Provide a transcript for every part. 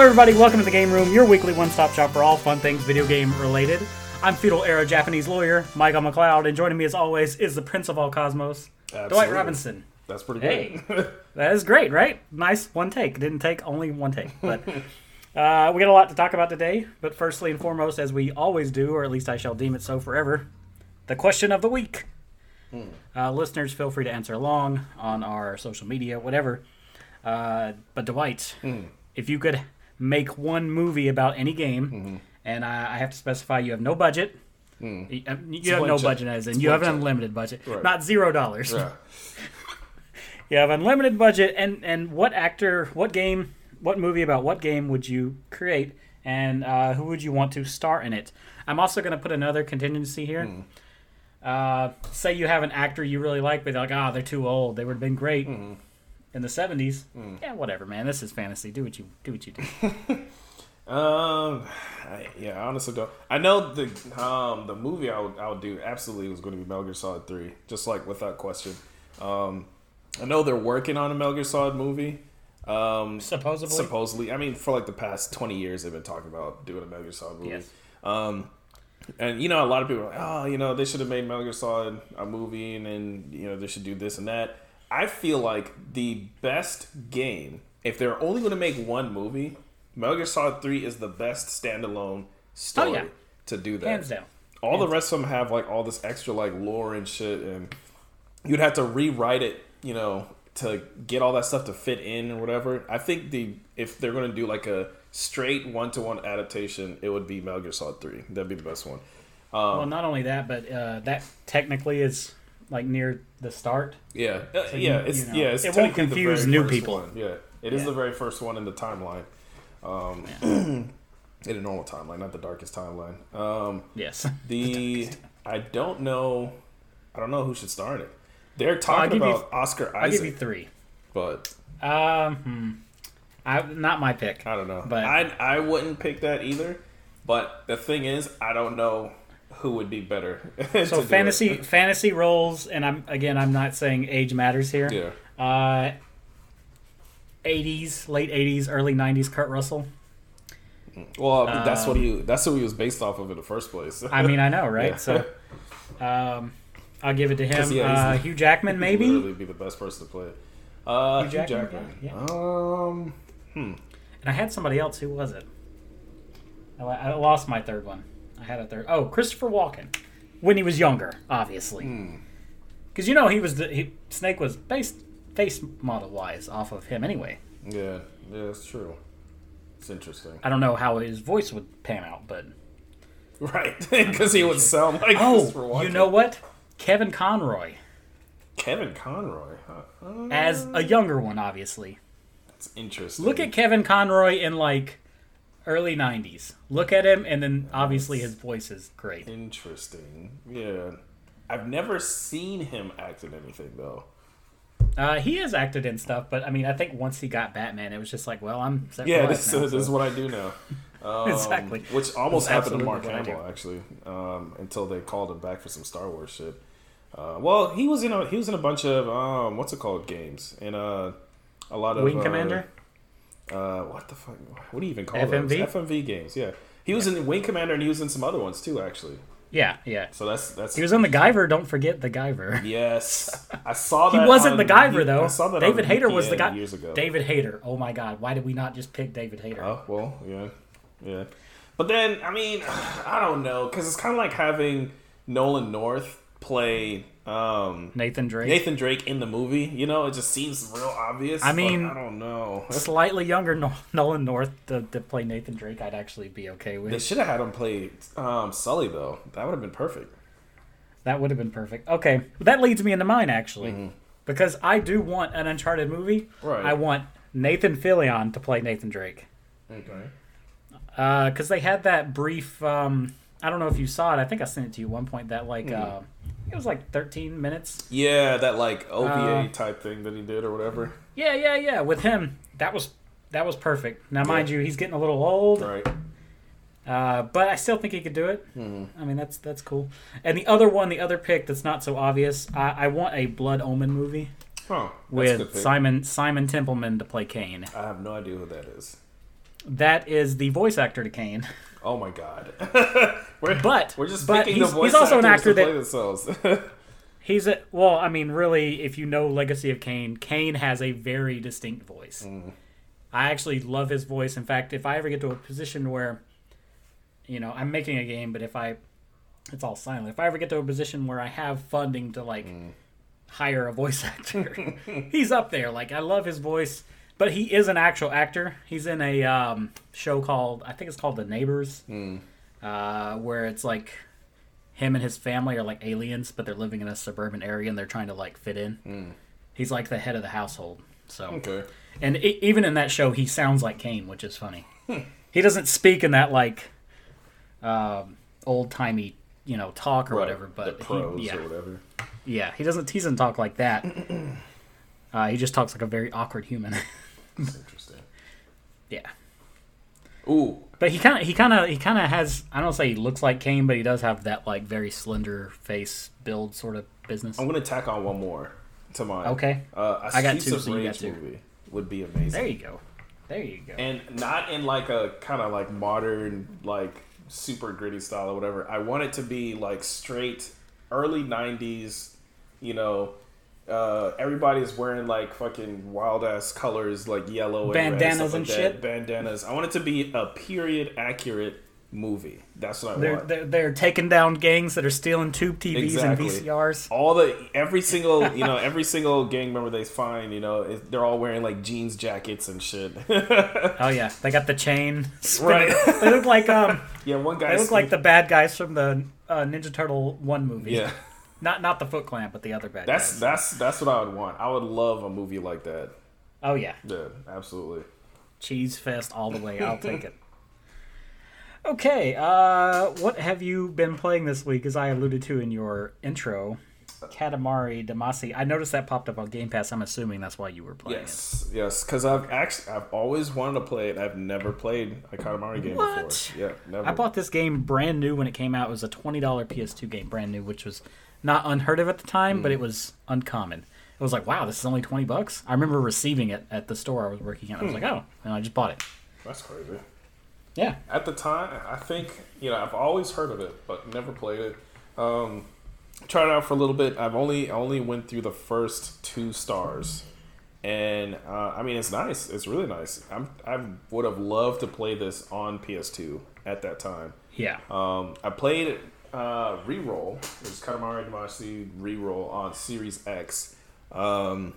Hello, everybody. Welcome to the Game Room, your weekly one-stop shop for all fun things video game related. I'm feudal era Japanese lawyer Michael McLeod, and joining me as always is the Prince of all cosmos, Dwight Robinson. That's pretty Hey. good. That is great, right? Nice one take. Didn't take only one take, but uh, we got a lot to talk about today. But firstly and foremost, as we always do, or at least I shall deem it so forever, the question of the week. Uh, listeners, feel free to answer along on our social media, whatever. Uh, but Dwight, if you could make one movie about any game, and I, I have to specify you have no budget. You, uh, you have no check. budget, as in It's you have an check. unlimited budget, Right. not zero dollars. yeah. You have unlimited budget, and and what actor, what game, what movie about what game would you create, and uh, who would you want to star in it? I'm also going to put another contingency here. Uh, say you have an actor you really like, but they're like, ah, they're too old. They would have been great in the '70s. Yeah, whatever, man. This is fantasy. Do what you do. What you do. Um, I, yeah, I honestly don't. I know the um the movie I would, I would do absolutely was going to be Metal Gear Solid Three, just like without question. Um, I know they're working on a Metal Gear Solid movie. Um, Supposedly. supposedly, I mean, for like the past twenty years, they've been talking about doing a Metal Gear Solid movie. Yes. Um, and you know, a lot of people are like, oh, you know, they should have made Metal Gear Solid a movie, and then you know, they should do this and that. I feel like the best game, if they're only going to make one movie, Metal Gear Solid Three is the best standalone story Oh, yeah. to do that. Hands down. All the rest of them have like all this extra like lore and shit, and you'd have to rewrite it, you know, to get all that stuff to fit in or whatever. I think the if they're going to do like a straight one to one adaptation, it would be Metal Gear Solid Three. That'd be the best one. Well, not only that, but uh, that technically is like near the start. Yeah, Uh, So yeah, you- it's you know, yeah, it's it won't confuse new people. One. Yeah, it is Yeah. the very first one in the timeline. Um, in a normal timeline, not the darkest timeline. Um, Yes. the I don't know, I don't know who should star in it. They're I'll talking give you- about Oscar I'll give you three. but Um, hmm. I, not my pick. I don't know. But- I I wouldn't pick that either. But the thing is, I don't know who would be better. So fantasy fantasy roles, and I'm again I'm not saying age matters here. Yeah. Uh, 80s, late 80s, early 90s, Kurt Russell. Well, that's what he. That's who he was based off of in the first place. Um, I mean, I know, right? Yeah. So, um, I'll give it to him. yeah, uh, Hugh Jackman, maybe. literally be the best person to play it. Uh, Hugh Hugh Jackman, Jackman. yeah. Um, And I had somebody else. Who was it? I, I lost my third one. I had a third. Oh, Christopher Walken, when he was younger, obviously. Hmm. Because you know he was the he, Snake was based face model wise off of him anyway. yeah, yeah, it's true. It's interesting, I don't know how his voice would pan out, but right? Because he would sound like Christopher oh, you know what? Kevin Conroy Kevin Conroy. Huh? Uh, as a younger one, obviously. That's interesting. Look at Kevin Conroy in like early '90s. Look at him, and then obviously his voice is great. interesting. Yeah, I've never seen him act in anything though. Uh, he has acted in stuff, but I mean, I think once he got Batman, it was just like, well, I'm Yeah, this, now, this so- is what I do now. Um, Exactly. Which almost happened to Mark what I do. Hamill actually, um, until they called him back for some Star Wars shit. Uh, well, he was in a he was in a bunch of um, what's it called games and uh, a lot of Wing uh, Commander. Uh, what the fuck? What do you even call FMV? those? FMV games. Yeah, he was in Wing Commander and he was in some other ones too, actually. Yeah, yeah. So that's that's He was in the Guyver. Don't forget the Guyver. yes. I saw that. He wasn't on the Guyver though. I saw that David Hayter was the guy. years ago. David Hayter. Oh my God! Why did we not just pick David Hayter? Oh well, yeah, yeah. But then, I mean, I don't know because it's kind of like having Nolan North play um, Nathan Drake. Nathan Drake in the movie. You know, it just seems real obvious. I mean- I don't know. Slightly younger Nolan North to, to play Nathan Drake, I'd actually be okay with. They should have had him play um, Sully though. That would have been perfect. That would have been perfect. Okay, that leads me into mine actually, Mm-hmm. because I do want an Uncharted movie. Right. I want Nathan Fillion to play Nathan Drake. Okay. because they had that brief. Um, I don't know if you saw it. I think I sent it to you at one point. That like Hmm. uh, it was like 13 minutes. Yeah, that like OVA Uh, type thing that he did or whatever. Yeah, yeah, yeah. With him, that was that was perfect. Now, mind Yeah. you, he's getting a little old, Right. uh, but I still think he could do it. Hmm. I mean, that's that's cool. And the other one, the other pick that's not so obvious, I, I want a Blood Omen movie Huh. That's a good with. Simon Simon Templeman to play Kain. I have no idea who that is. that is the voice actor to Kain. Oh my god. we're, But- we're just but he's- the voice he's also an actor that-. He's a well, I mean, really, if you know Legacy of Kain, Kain has a very distinct voice. Mm. I actually love his voice. In fact, if I ever get to a position where, you know, I'm making a game, but if I, it's all silent. If I ever get to a position where I have funding to like mm. hire a voice actor, he's up there. Like I love his voice, but he is an actual actor. He's in a um, show called I think it's called The Neighbors, uh, where it's like him and his family are like aliens, but they're living in a suburban area and they're trying to like fit in. He's like the head of the household. So, okay. and e even in that show, he sounds like Kain, which is funny. he doesn't speak in that like um, old timey, you know, talk or Right, whatever. But the he- yeah, or whatever. yeah, he doesn't. He doesn't talk like that. uh, he just talks like a very awkward human. That's interesting. yeah. Ooh, But he kind of he kind of he kind of has I don't say he looks like Kain, but he does have that like very slender face build sort of business. I'm gonna tack on one more to mine. Okay. Uh, I got two, so you got two. movie would be amazing. There you go. There you go. and not in like a kind of like modern like super gritty style or whatever i want it to be like straight early 90s you know uh, everybody's wearing like fucking wild ass colors like yellow and red, Bandanas stuff like and that. shit? bandanas i want it to be a period accurate movie that's what i they're, want they're they're taking down gangs that are stealing tube TVs Exactly. and VCRs. all the every single you know every single gang member they find you know is- they're all wearing like jeans jackets and shit Oh yeah, they got the chain. Right. they look like um yeah one guy they look like the bad guys from the uh, Ninja Turtle one movie. yeah Not not the Foot Clan, but the other bad That's guys. that's that's what I would want. I would love a movie like that. Oh yeah, Yeah, absolutely. cheese fest all the way. I'll take it. Okay, uh, what have you been playing this week? As I alluded to in your intro, Katamari Damacy. I noticed that popped up on Game Pass. I'm assuming that's why you were playing Yes, yes. Because I've actually I've always wanted to play it. I've never played a Katamari game What? before. Yeah, never. I bought this game brand new when it came out. It was a twenty dollar PS2 game, brand new, which was not unheard of at the time, but it was uncommon. It was like, wow, this is only twenty bucks. I remember receiving it at the store I was working at. I was like, oh, and I just bought it. That's crazy. Yeah, At the time, I think you know I've always heard of it, but never played it. Um, tried it out for a little bit. I've only only went through the first two stars, and uh, I mean it's nice. It's really nice. I'm I would have loved to play this on PS2 at that time. yeah. Um, I played uh, Reroll. It was Katamari Damacy Reroll on Series X. Um,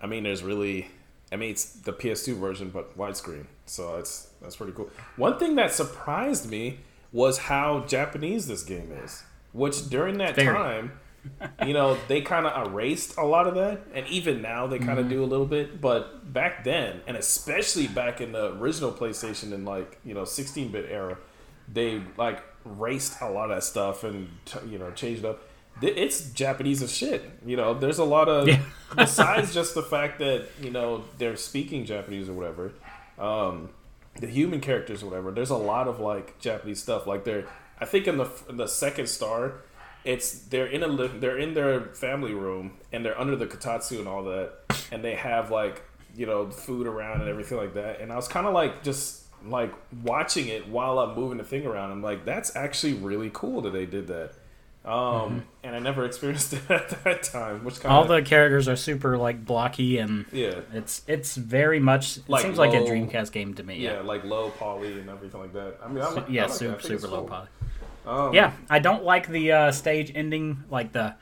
I mean, there's really, I mean, it's the PS2 version, but widescreen. So it's that's pretty cool. One thing that surprised me was how Japanese this game is. Which during that Very. time, you know, they kind of erased a lot of that, and even now they kind of do a little bit. But back then, and especially back in the original PlayStation and like you know 16-bit era, they like raced a lot of that stuff and t- you know changed up. It's Japanese as shit. You know, there's a lot of Yeah. besides just the fact that you know they're speaking Japanese or whatever. Um, the human characters or whatever. There's a lot of like Japanese stuff. Like they're, I think in the in the second star, it's they're in a they're in their family room and they're under the kotatsu and all that, and they have like you know food around and everything like that. And I was kind of like just like watching it while I'm moving the thing around. I'm like, that's actually really cool that they did that. Um, and I never experienced it at that time, which kind All the characters are super like blocky and yeah. it's it's very much it Like seems like a Dreamcast game to me. Yeah, Yeah. like low poly and everything like that. I mean, I like, I Yeah, like that. I super think super low cool. poly. Um, Yeah, I don't like the uh, stage ending, like the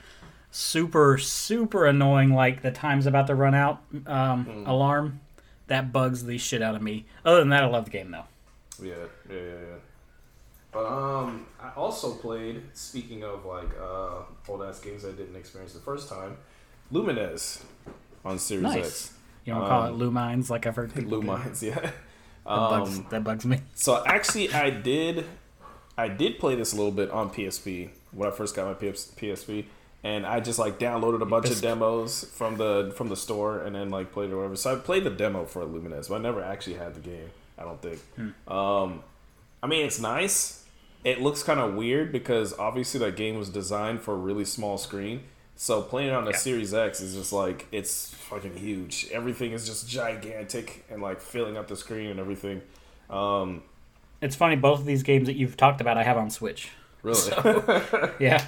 super super annoying, like the time's about to run out um, Hmm. alarm. That bugs the shit out of me. Other than that, I love the game though. yeah, yeah, yeah, yeah. But um, I also played. Speaking of like uh, old ass games I didn't experience the first time, Lumines on Series Nice. X. You don't call it Um, Lumines like I've heard people do. Lumines, yeah. That bugs, Um, that bugs me. so actually, I did, I did play this a little bit on PSP when I first got my PS, PSP, and I just like downloaded a bunch of demos from the from the store and then like played it or whatever. So I played the demo for Lumines, but I never actually had the game. I don't think. Um, I mean, it's nice. It looks kind of weird because obviously that game was designed for a really small screen. So playing it on the Yeah. Series X is just like it's fucking huge. Everything is just gigantic and like filling up the screen and everything. Um, It's funny, both of these games that you've talked about, I have on Switch. Really, Yeah,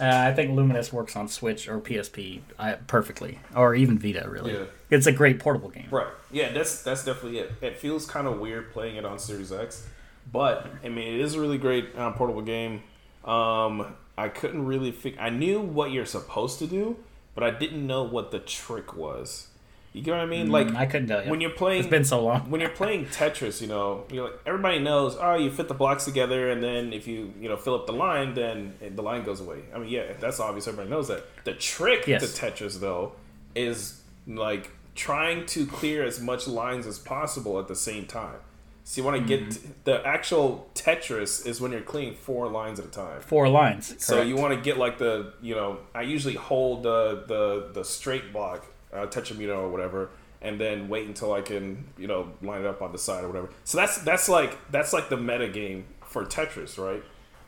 uh, I think Luminous works on Switch or PSP perfectly, or even Vita. Really, Yeah. it's a great portable game. right? Yeah, that's that's definitely it. It feels kind of weird playing it on Series X, but I mean, it is a really great uh, portable game. Um, I couldn't really fig- I knew what you're supposed to do, but I didn't know what the trick was. You get what I mean? Like Mm, I couldn't tell you. when you're playing it's been so long. when you're playing Tetris, you know, you're like everybody knows. Oh, you fit the blocks together, and then if you you know fill up the line, then the line goes away. I mean, yeah, that's obvious. Everybody knows that. The trick Yes. to Tetris, though, is like trying to clear as much lines as possible at the same time. So you want to Mm-hmm. get the actual Tetris is when you're clearing four lines at a time. Four lines. So correct. you want to get like the you know I usually hold the the the straight block uh, tetrameter or whatever, and then wait until I can you know line it up on the side or whatever. So that's that's like that's like the meta game for Tetris, right?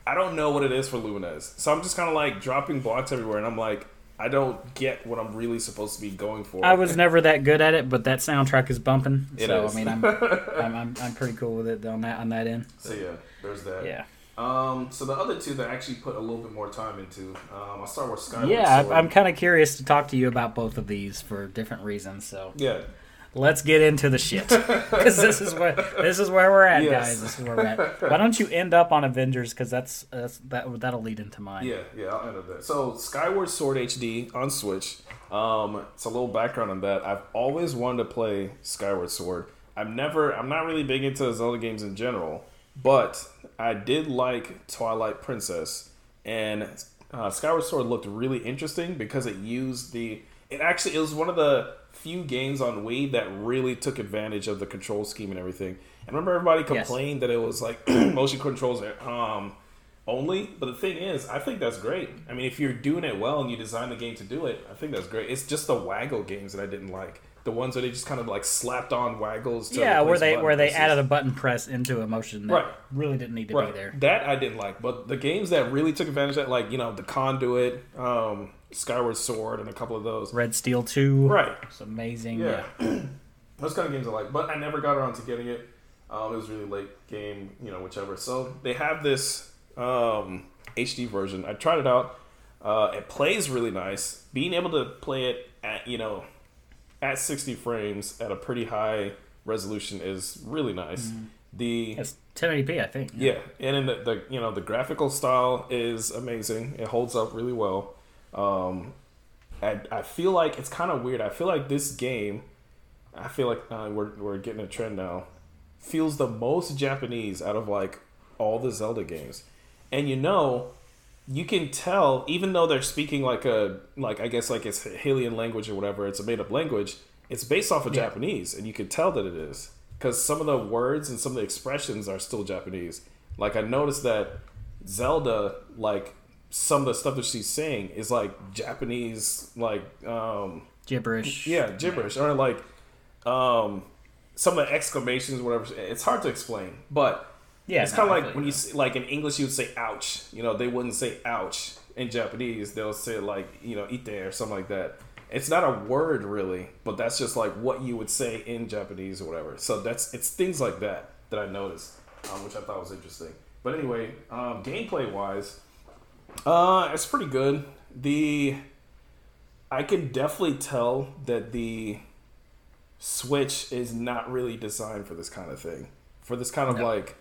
I don't know what it is for Lumines, so I'm just kind of like dropping blocks everywhere, and I'm like I don't get what I'm really supposed to be going for. I was never that good at it, but that soundtrack is bumping. It so is. I mean, I'm, I'm I'm I'm pretty cool with it on that on that end. so yeah, there's that. Yeah, Um. So the other two that I actually put a little bit more time into, um, I'll start with Skyward yeah. Sword. I, I'm kind of curious to talk to you about both of these for different reasons. So yeah. let's get into the shit because this is where this is where we're at, Yes. guys. This is where we're at. Why don't you end up on Avengers? Because that's that's that that'll lead into mine. Yeah, yeah, I'll end up there. So, Skyward Sword HD on Switch. Um, it's a little background on that. I've always wanted to play Skyward Sword. I've never. I'm not really big into Zelda games in general, but I did like Twilight Princess, and uh, Skyward Sword looked really interesting because it used the. It actually it was one of the few games on Wii that really took advantage of the control scheme and everything. And remember, everybody Yes. complained that it was like motion controls. Um, only. But the thing is, I think that's great. I mean, if you're doing it well and you design the game to do it, I think that's great. It's just the waggle games that I didn't like. The ones where they just kind of like slapped on waggles. To Yeah, where they where they added a button press into a motion that Right. really didn't need to right. be there. That I didn't like. But the games that really took advantage of that, like you know, the Conduit, um, Skyward Sword, and a couple of those. Red Steel Two, Right. It's amazing. Yeah. Yeah. Those kind of games I like, but I never got around to getting it. Um, it was really late game, you know, whichever. So they have this um, HD version. I tried it out. Uh, it plays really nice. Being able to play it at you know at 60 frames at a pretty high resolution is really nice. The It's 1080p, I think. yeah, and in the, the you know the graphical style is amazing. It holds up really well. Um, I, I feel like it's kind of weird. I feel like this game, I feel like uh, we're we're getting a trend now. Feels the most Japanese out of like all the Zelda games, and you know, you can tell even though they're speaking like a like I guess like it's alien language or whatever. It's a made up language. It's based off of Yeah. Japanese, and you can tell that it is because some of the words and some of the expressions are still Japanese. Like I noticed that Zelda, like some of the stuff that she's saying is like Japanese, like um Gibberish. yeah, gibberish or like um some of the exclamations, whatever. It's hard to explain, but Yeah. it's no, kind of like when you. you say, like in English you would say "ouch." You know, they wouldn't say "ouch" in Japanese. They'll say like you know "ite" or something like that. It's not a word really, but that's just like what you would say in Japanese or whatever. So that's it's things like that that I noticed, um, which I thought was interesting. But anyway, um, gameplay wise, uh, it's pretty good. The I can definitely tell that the Switch is not really designed for this kind of thing. For this kind of No. like,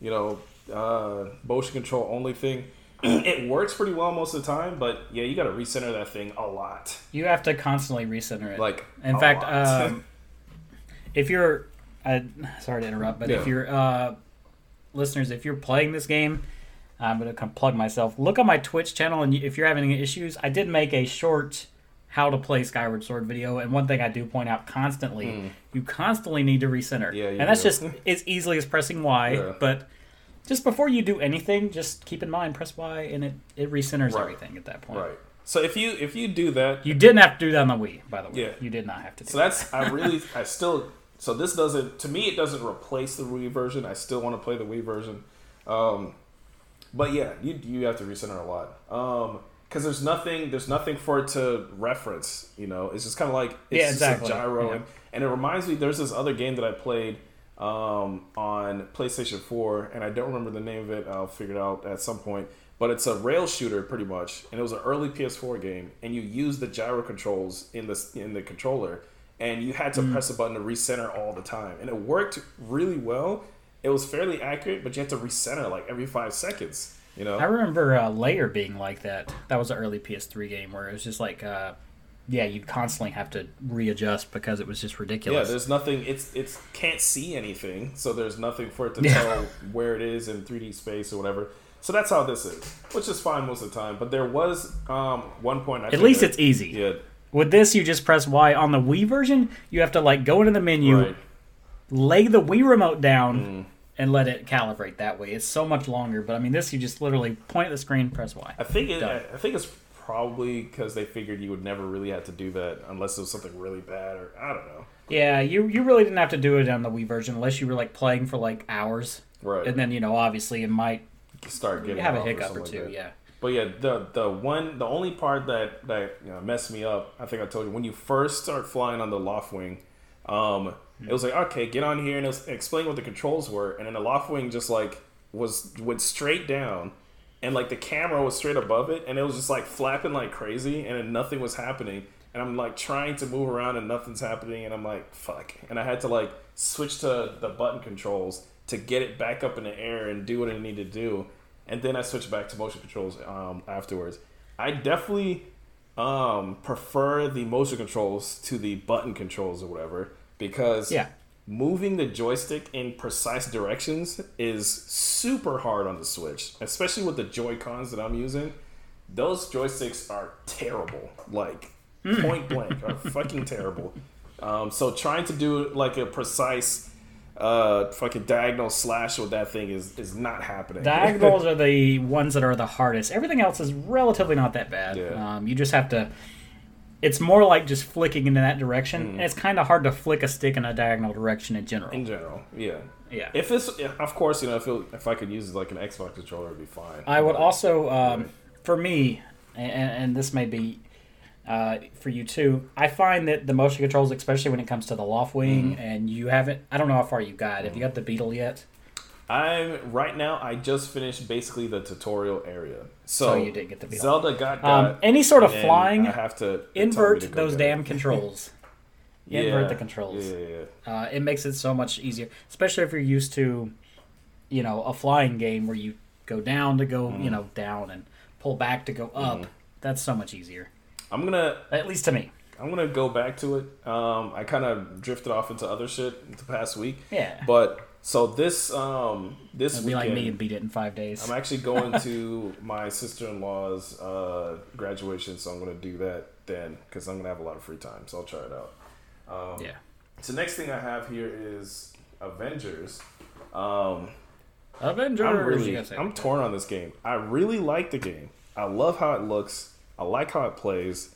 you know, uh, motion control only thing. it works pretty well most of the time, but yeah, you got to recenter that thing a lot. You have to constantly recenter it. Like, in fact, um, if you're, uh, sorry to interrupt, but if you're, uh, listeners, if you're playing this game, I'm gonna come plug myself. Look on my Twitch channel, and if you're having any issues, I did make a short how to play Skyward Sword video, and one thing I do point out constantly, you constantly need to recenter. Yeah, and that's do. just as easily as pressing Y, Yeah. but. Just before you do anything, just keep in mind press Y and it, it recenters Right. everything at that point. right. So if you if you do that, You didn't have to do that on the Wii, by the way. Yeah. You did not have to do So that's I really I still so this doesn't to me it doesn't replace the Wii version. I still want to play the Wii version. Um, but yeah, you you have to recenter a lot. Um, because there's nothing there's nothing for it to reference. You know, it's just kind of like it's Yeah, just exactly. a gyro, Yeah. and, and it reminds me. There's this other game that I played um, on PlayStation 4, and I don't remember the name of it. I'll figure it out at some point. But it's a rail shooter, pretty much, and it was an early PS4 game, and you use the gyro controls in the in the controller, and you had to Mm. press a button to recenter all the time, and it worked really well. It was fairly accurate, but you had to recenter like every five seconds. You know, I remember uh, Lair being like that. That was an early PS3 game where it was just like, uh, yeah, you'd constantly have to readjust because it was just ridiculous. Yeah, there's nothing. It's it's can't see anything, so there's nothing for it to tell where it is in 3D space or whatever. So that's how this is, which is fine most of the time. But there was um, one point. I At least that- it's easy. yeah, With this, you just press Y. On the Wii version, you have to like go into the menu, right. lay the Wii remote down, Mm. And let it calibrate that way. It's so much longer. But I mean, this you just literally point at the screen, press Y. I think it, Done. I think it's probably because they figured you would never really have to do that unless it was something really bad or I don't know. Yeah, you you really didn't have to do it on the Wii version unless you were like playing for like hours, Right. and then you know obviously it might Start getting have a hiccup or like two. that. yeah. But yeah, the the one the only part that that you know, messed me up, I think I told you when you first start flying on the loft wing, um, it was like okay, get on here and explain what the controls were, and then the loft wing just like was went straight down, and like the camera was straight above it, and it was just like flapping like crazy, and then nothing was happening, and I'm like trying to move around and nothing's happening, and I'm like fuck, and I had to like switch to the button controls to get it back up in the air and do what I need to do. And then I switched back to motion controls um, afterwards. I definitely um, prefer the motion controls to the button controls or whatever because Yeah. moving the joystick in precise directions is super hard on the Switch, especially with the Joy Cons that I'm using. Those joysticks are terrible, like point blank, are fucking terrible. Um, so trying to do like a precise uh fucking diagonal slash with that thing is is not happening. Diagonals are the ones that are the hardest. Everything else is relatively not that bad. Yeah. Um, you just have to. It's more like just flicking into that direction, Mm. and it's kind of hard to flick a stick in a diagonal direction in general. in general, yeah. yeah. If it's, of course, you know, if it, if I could use like an Xbox controller, it'd be fine. I would But- also, um, for me, and, and this may be uh, for you too. I find that the motion controls, especially when it comes to the loft wing, Mm-hmm. and you haven't. I don't know how far you got. Have you got the Beetle yet? I'm right now. I just finished basically the tutorial area, so, So you did get the Beetle. Zelda got Um, any sort of flying, I have to it told me invert to those get it. damn controls. Yeah, invert the controls. Yeah, yeah, yeah. Uh, it makes it so much easier, especially if you're used to, you know, a flying game where you go down to go, Mm-hmm. you know, down and pull back to go up. That's so much easier, I'm gonna at least to me. I'm gonna go back to it. Um, I kind of drifted off into other shit the past week, Yeah, but so this um this it'd be weekend, like me and beat it in five days. I'm actually going to my sister in law's uh, graduation, so I'm going to do that then because I'm going to have a lot of free time. So I'll try it out. Um, yeah, So next thing I have here is Avengers. Um, Avengers. I'm really. I'm torn on this game. I really like the game. I love how it looks. I like how it plays.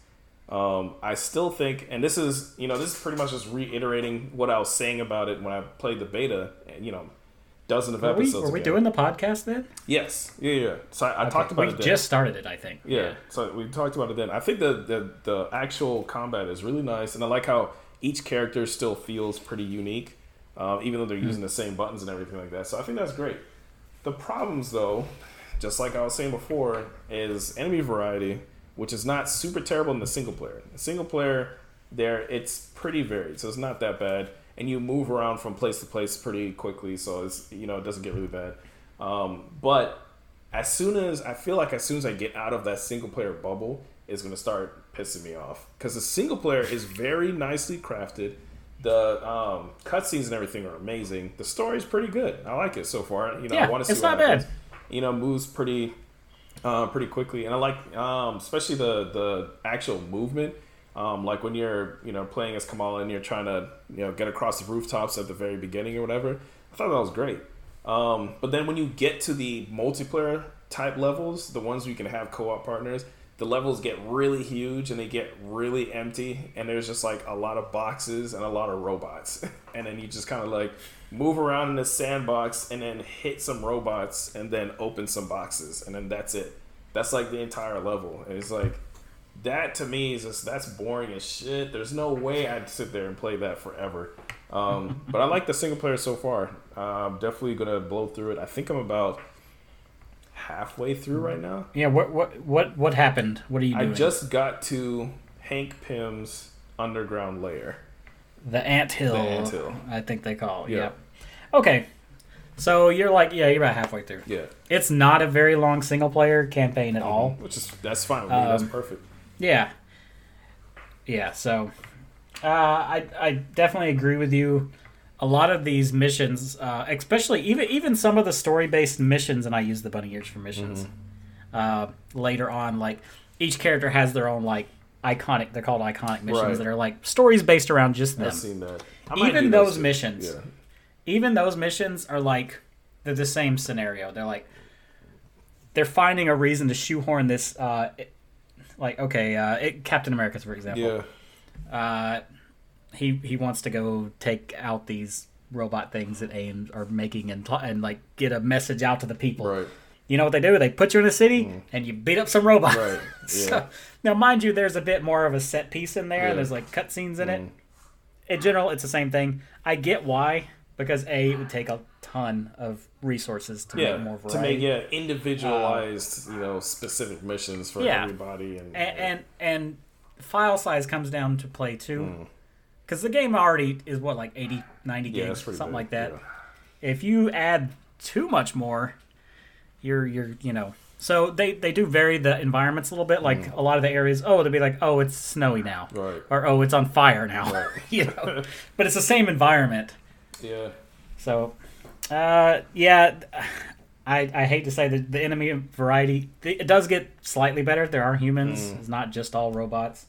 Um, I still think, and this is you know this is pretty much just reiterating what I was saying about it when I played the beta. and, You know, dozen of Were we, episodes. were we ago. doing the podcast then? Yes. Yeah, yeah. So I, I Okay, talked about we it. then. just started it, I think. Yeah. So we talked about it then. I think the, the the actual combat is really nice, and I like how each character still feels pretty unique, uh, even though they're using the same buttons and everything like that. So I think that's great. The problems, though, just like I was saying before, is enemy variety, which is not super terrible in the single player. The single player, there it's pretty varied, so it's not that bad, and you move around from place to place pretty quickly, so it's you know it doesn't get really bad. Um, but as soon as I feel like as soon as I get out of that single player bubble, it's gonna start pissing me off because the single player is very nicely crafted. The um, cutscenes and everything are amazing. The story's pretty good. I like it so far. You know, Yeah, I want to see it's not bad. happens. You know, moves pretty, uh, pretty quickly, and I like um, especially the the actual movement. Um, like when you're you know playing as Kamala and you're trying to you know get across the rooftops at the very beginning or whatever. I thought that was great. Um, but then when you get to the multiplayer type levels, the ones where you can have co-op partners, the levels get really huge and they get really empty, and there's just like a lot of boxes and a lot of robots, and then you just kind of like move around in this sandbox and then hit some robots and then open some boxes and then that's it. That's like the entire level. And it's like that to me is just that's boring as shit. There's no way I'd sit there and play that forever. Um, but I like the single player so far. Uh, I'm definitely gonna blow through it. I think I'm about halfway through right now. Yeah. What what what what happened? What are you I just got to Hank Pym's underground lair. The ant hill. The anthill. I think they call. it. Yeah. Yeah. Okay. So you're like, yeah, you're about halfway through. Yeah, It's not a very long single player campaign at all. which is that's fine with me. that's Um, perfect. Yeah. Yeah, so uh, I I definitely agree with you. A lot of these missions, uh, especially even even some of the story based missions, and I use the bunny ears for missions. Uh, later on, like each character has their own like iconic. They're called iconic missions Right. that are like stories based around just them. I've seen that. Even do those missions. Yeah. even those missions are like they're the same scenario. They're like they're finding a reason to shoehorn this. Uh, it- like okay, uh, it, Captain America's for example. Yeah. Uh, he he wants to go take out these robot things that AIM are making and t- and like get a message out to the people. Right. You know what they do? They put you in a city and you beat up some robots. Right. so, Yeah. Now, mind you, there's a bit more of a set piece in there. Yeah. There's like cutscenes in it. Mm. In general, it's the same thing. I get why because a it would take a ton of resources to yeah. make more variety. to make yeah individualized, you know, specific missions for Yeah. everybody, and, and, and and file size comes down to play too Mm. because the game already is what like 80 90 yeah, gigs something big, like that if you add too much more you're you're you know so they they do vary the environments a little bit like a lot of the areas oh they'll be like oh it's snowy now Mm. Right. or oh it's on fire now Right. you know but it's the same environment Yeah. so, uh, yeah, I, I hate to say that the enemy variety it does get slightly better. There are humans. Mm. It's not just all robots.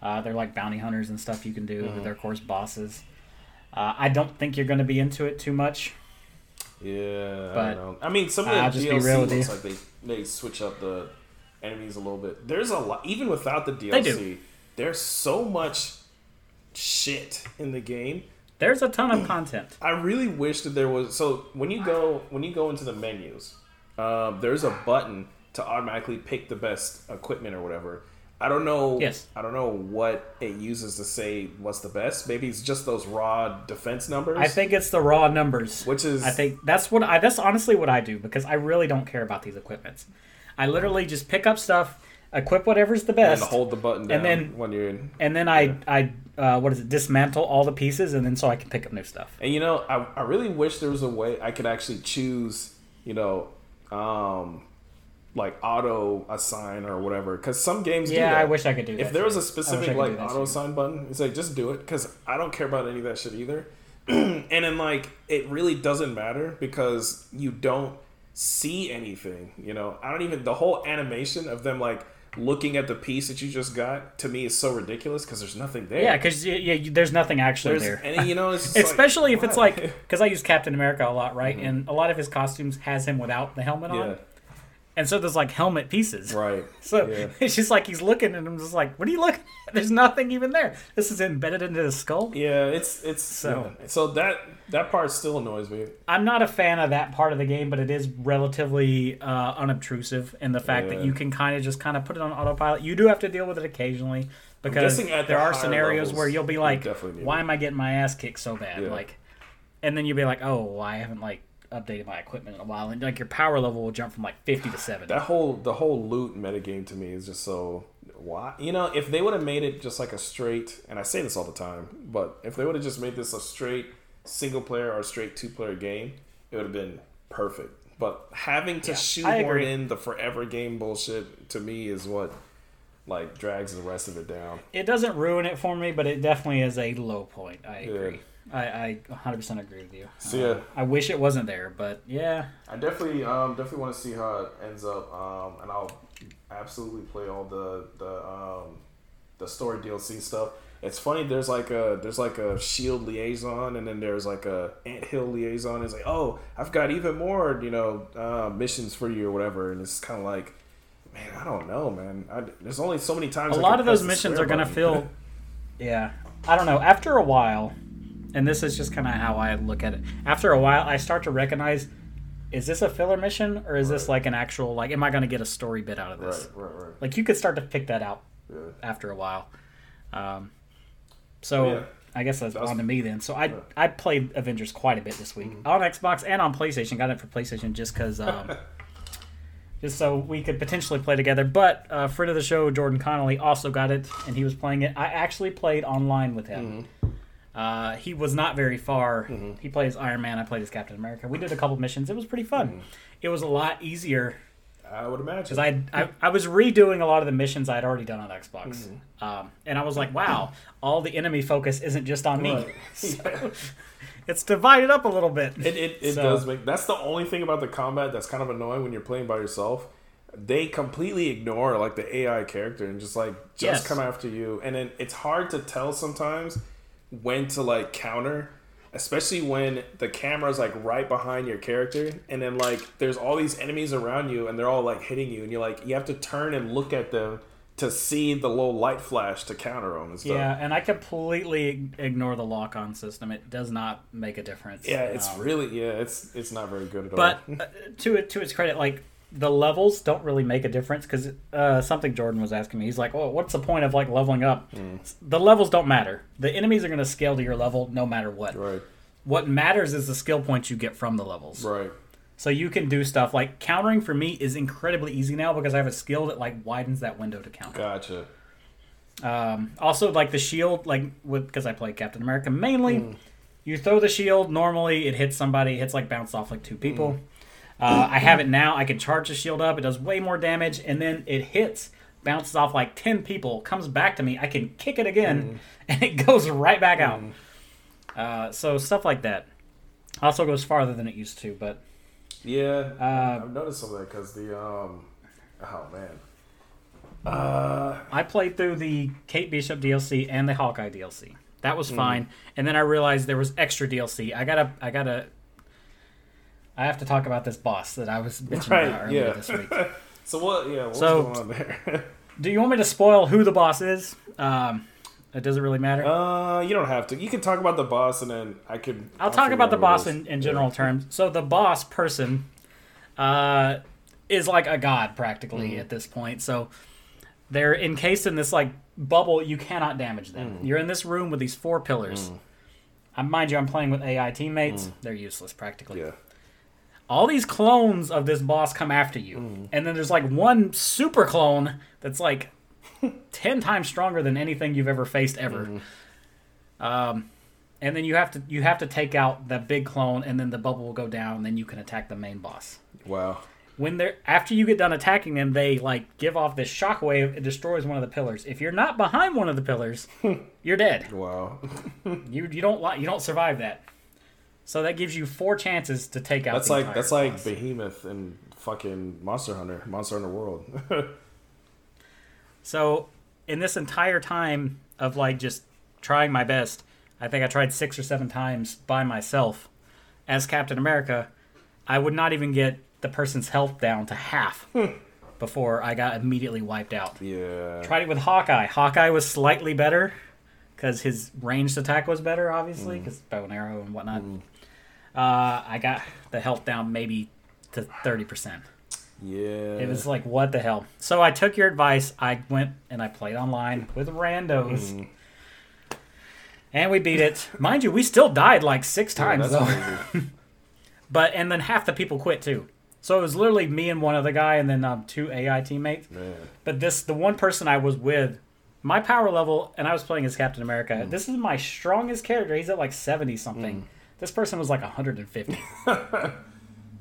Uh, they're like bounty hunters and stuff you can do. Mm. They're of course bosses. Uh, I don't think you're going to be into it too much. Yeah, I But don't know. I mean, some of the just be real DLC looks like they they switch up the enemies a little bit. There's a lot, even without the. DLC. There's so much shit in the game. There's a ton of content. I really wish that there was. So when you go when you go into the menus, um, there's a button to automatically pick the best equipment or whatever. I don't know. Yes. I don't know what it uses to say what's the best. Maybe it's just those raw defense numbers. I think it's the raw numbers. Which is- I think that's what I that's honestly what I do because I really don't care about these equipments. I literally just pick up stuff, equip whatever's the and best, hold the button down and then- when you're in. and then I I uh, what is it dismantle all the pieces and then so I can pick up new stuff. And you know, I, I really wish there was a way I could actually choose, you know, um, like auto assign or whatever. Because some games do Yeah. I wish I could do that. If there was a specific like auto assign button, it's like just do it because I don't care about any of that shit either. and then like it really doesn't matter because you don't see anything. You know, I don't even the whole animation of them like looking at the piece that you just got to me is so ridiculous because there's nothing there. Yeah, because yeah, there's nothing actually there's there. and you know it's just like, Especially if it's like because I use Captain America a lot, right? Mm-hmm. And a lot of his costumes has him without the helmet yeah on, and so there's like helmet pieces. right. So Yeah. it's just like he's looking, and I'm just like, "What are you looking? at? There's nothing even there. This is embedded into his skull." Yeah, it's it's So- so so that that part still annoys me. I'm not a fan of that part of the game, but it is relatively uh, unobtrusive in the fact that you can kind of just kind of put it on autopilot. You do have to deal with it occasionally because there the are scenarios levels, where you'll be like, "Why it. am I getting my ass kicked so bad?" Yeah. Like, and then you'll be like, "Oh, well, I haven't like updated my equipment in a while," and like your power level will jump from like 50 to 70. That whole the whole loot metagame to me is just so why you know if they would have made it just like a straight and I say this all the time, but if they would have just made this a straight single player or straight two player game, it would have been perfect. But having to I shoehorn in the forever game bullshit to me is what like drags the rest of it down. It doesn't ruin it for me, but it definitely is a low point. I Yeah. I, I 100% agree with you. So, Uh. I wish it wasn't there, but yeah. I definitely um definitely want to see how it ends up um and I'll absolutely play all the the um the story DLC stuff. It's funny there's like a there's like a shield liaison and then there's like a anthill liaison. It's like oh I've got even more you know uh, missions for you or whatever and it's kind of like man I don't know man I, there's only so many times a I lot of those missions are going to button. feel yeah i don't know after a while and this is just kind of how i look at it after a while i start to recognize is this a filler mission or is this like an actual like am I going to get a story bit out of this? right, right. Like you could start to pick that out Yeah. after a while. Um, so Yeah. I guess that's That was- on to me then. So I Yeah. I played Avengers quite a bit this week Mm-hmm. on Xbox and on PlayStation. Got it for PlayStation just because. Um, Just so we could potentially play together, but uh, friend of the show Jordan Connolly also got it, and he was playing it. I actually played online with him. Mm-hmm. Uh, he was not very far. He plays Iron Man. I played as Captain America. We did a couple missions. It was pretty fun. Mm-hmm. It was a lot easier I would imagine. because I, I I was redoing a lot of the missions I had already done on Xbox, um, and I was like, wow, all the enemy focus isn't just on me. Right. So, it's divided up a little bit. It, it, it So- does make that's the only thing about the combat that's kind of annoying when you're playing by yourself. They completely ignore like the AI character and just like just Yes. come after you, and then it's hard to tell sometimes when to like counter, especially when the camera's like right behind your character, and then like there's all these enemies around you, and they're all like hitting you, and you're like you have to turn and look at them to see the little light flash to counter them and stuff. Yeah, and I completely ignore the lock-on system. It does not make a difference. Yeah, it's Um, really yeah, it's it's not very good at but all. But to it to its credit, like the levels don't really make a difference because uh, something Jordan was asking me. He's like, "Oh, what's the point of like leveling up? Mm. The levels don't matter. The enemies are going to scale to your level no matter what. Right, What matters is the skill points you get from the levels. right. So you can do stuff like countering for me is incredibly easy now because I have a skill that like widens that window to counter. Gotcha. Um, also, like the shield, like with because I play Captain America mainly, Hmm. you throw the shield. Normally, it hits somebody. It hits like bounce off like two people. Hmm. Uh, I have it now. I can charge the shield up. It does way more damage, and then it hits, bounces off like ten people, comes back to me. I can kick it again, Hmm. and it goes right back out. Uh, so stuff like that. Also goes farther than it used to, but Yeah, Uh, I've noticed some of that because the um, oh man, uh, I played through the Kate Bishop DLC and the Hawkeye DLC. That was fine. And then I realized there was extra DLC. I gotta, I gotta, I have to talk about this boss that I was bitching Right, about earlier yeah. this week. so what? Yeah, what's So- going on there? Do you want me to spoil who the boss is? Um, it doesn't really matter. uh, you don't have to. You can talk about the boss, and then I could. I'll talk about the boss in, in general terms. So the boss person uh, is like a god practically Mm-hmm. at this point. So they're encased in this like bubble. You cannot damage them. Mm. You're in this room with these four pillars. Uh, mind you, I'm playing with AI teammates. They're useless practically. Mm. Yeah. All these clones of this boss come after you, Mm. and then there's like one super clone that's like ten times stronger than anything you've ever faced ever. Mm-hmm. Um, and then you have to you have to take out the big clone, and then the bubble will go down, and then you can attack the main boss. Wow. When they're after you get done attacking them, they like give off this shockwave. It destroys one of the pillars. If you're not behind one of the pillars, you're dead. Wow. You you don't you don't survive that. So that gives you four chances to take out. That's the like that's like. Behemoth and fucking Monster Hunter, Monster Hunter World. So in this entire time of like just trying my best, I think I tried six or seven times by myself as Captain America. I would not even get the person's health down to half before I got immediately wiped out. yeah. Tried it with Hawkeye. Hawkeye was slightly better because his ranged attack was better, obviously, mm. because bow and arrow and whatnot. Mm. Uh, I got the health down maybe to thirty percent. Yeah. It was like, what the hell? So I took your advice. I went and I played online with randos. Mm-hmm. And we beat it. Mind you, we still died like six Yeah, times though. But and then half the people quit too. So it was literally me and one other guy and then um, two AI teammates. Man. But this the one person I was with, my power level, and I was playing as Captain America. Mm. This is my strongest character. He's at like seventy something. This person was like hundred and fifty.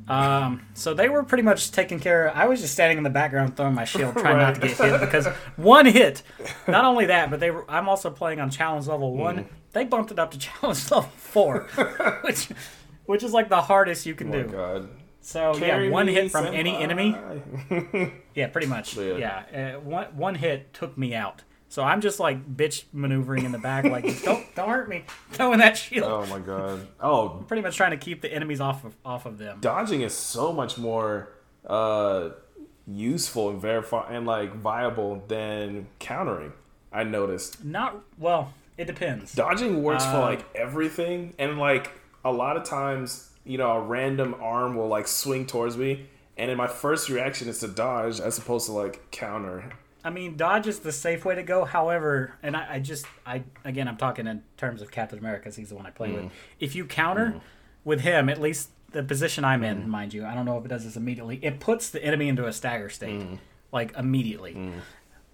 um, so they were pretty much taken care of. I was just standing in the background throwing my shield, trying not to get hit because one hit. Not only that, but they were. I'm also playing on challenge level one. Mm. They bumped it up to challenge level four, which, which is like the hardest you Oh can my do. god. So Carry yeah, one hit from any enemy. Yeah, pretty much. Yeah. Yeah, uh, one one hit took me out. So I'm just like bitch maneuvering in the back, like don't don't hurt me, throwing that shield. oh my god. Oh, Pretty much trying to keep the enemies off of off of them. dodging is so much more uh useful and verify and like viable than countering. I noticed. Not well. It depends. Dodging works for Uh, like everything, and like a lot of times you know, a random arm will like swing towards me, and then my first reaction is to dodge as opposed to like counter. I mean, dodge is the safe way to go. However, and I, I just, I again, I'm talking in terms of Captain America, 'cause he's the one I play Mm. with. If you counter with him, at least the position I'm Mm. in, mind you, I don't know if it does this immediately. It puts the enemy into a stagger state, Mm. like immediately.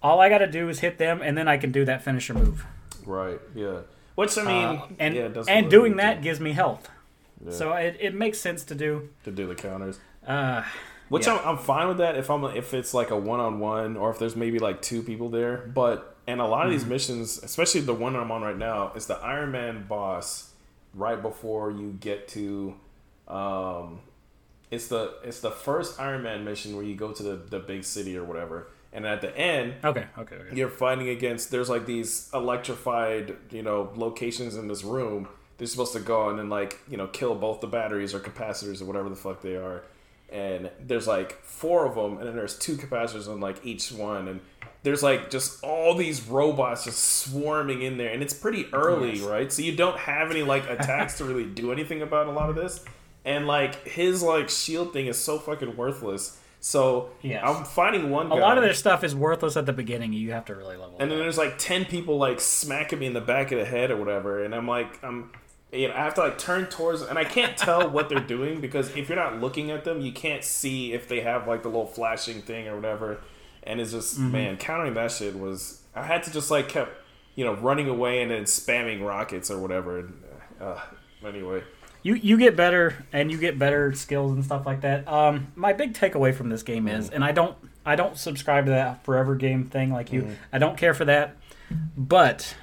All I got to do is hit them, and then I can do that finisher move. Right. Yeah. Which I mean, Uh, and yeah, and doing that gives me health. Yeah. So it, it makes sense to do. to do the counters. Uh, Which Yeah. I'm, I'm fine with that if I'm if it's like a one on one or if there's maybe like two people there. But and a lot of these Mm-hmm. missions, especially the one I'm on right now, is the Iron Man boss right before you get to. Um, it's the it's the first Iron Man mission where you go to the, the big city or whatever, and at the end okay, okay, okay. you're fighting against there's like these electrified you know locations in this room they're supposed to go and then like you know kill both the batteries or capacitors or whatever the fuck they are and there's like four of them and then there's two capacitors on like each one and there's like just all these robots just swarming in there and it's pretty early Yes. right so you don't have any like attacks to really do anything about a lot of this and like his like shield thing is so fucking worthless so Yes. i'm fighting one A lot of their stuff is worthless at the beginning. You have to really level. Up. And then up. there's like ten people like smacking me in the back of the head or whatever, and I'm like, I'm, you know, I have to like turn towards, and I can't tell what they're doing because if you're not looking at them, you can't see if they have like the little flashing thing or whatever, and it's just Mm-hmm. man, countering that shit was. I had to just like kept, you know, running away and then spamming rockets or whatever. And, uh, anyway, You you get better and you get better skills and stuff like that. Um, my big takeaway from this game is, and I don't I don't subscribe to that forever game thing like you. I don't care for that, but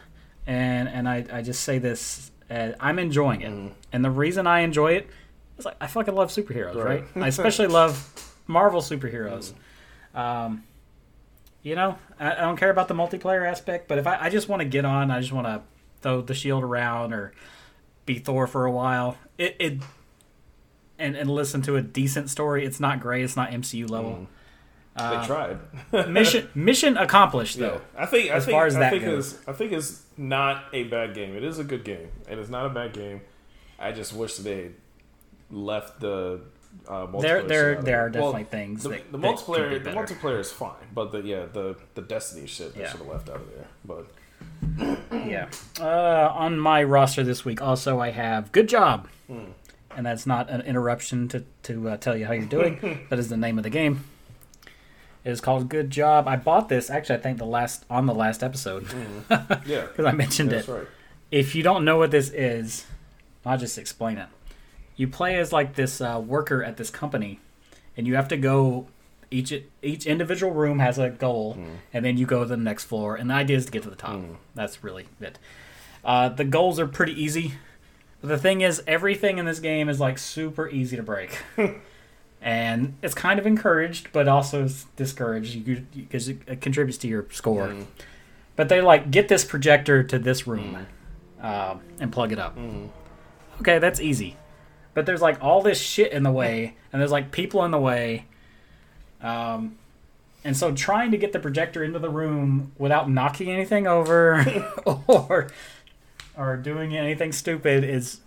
and and I I just say this, uh, I'm enjoying it, and the reason I enjoy it is like I fucking love superheroes, right? Right. I especially love Marvel superheroes. Um, you know, I, I don't care about the multiplayer aspect, but if I, I just want to get on, I just want to throw the shield around or be Thor for a while. It, it and and listen to a decent story. It's not great. It's not MCU level. Uh, they tried. mission mission accomplished Yeah, though. I think As I think, far as I that think goes. I think it's not a bad game. It is a good game. And It is not a bad game. I just wish they left the uh, multiplayer. There there there are Well, definitely things the, that the that multiplayer the multiplayer is fine, but the yeah the the Destiny shit they Yeah. should have left out of there. But Yeah. Uh, on my roster this week, also I have "Good Job," Hmm. and that's not an interruption to to uh, tell you how you're doing. that is the name of the game. It is called "Good Job." I bought this actually. I think the last on the last episode because yeah, I mentioned that's it. right. If you don't know what this is, I'll just explain it. You play as like this uh, worker at this company, and you have to go. Each each individual room has a goal, and then you go to the next floor. And the idea is to get to the top. That's really it. Uh, the goals are pretty easy. But The thing is, everything in this game is like super easy to break, and it's kind of encouraged, but also discouraged because it, it contributes to your score. But they like get this projector to this room um, and plug it up. Okay, that's easy. But there's like all this shit in the way, and there's like people in the way. Um, and so trying to get the projector into the room without knocking anything over or or doing anything stupid is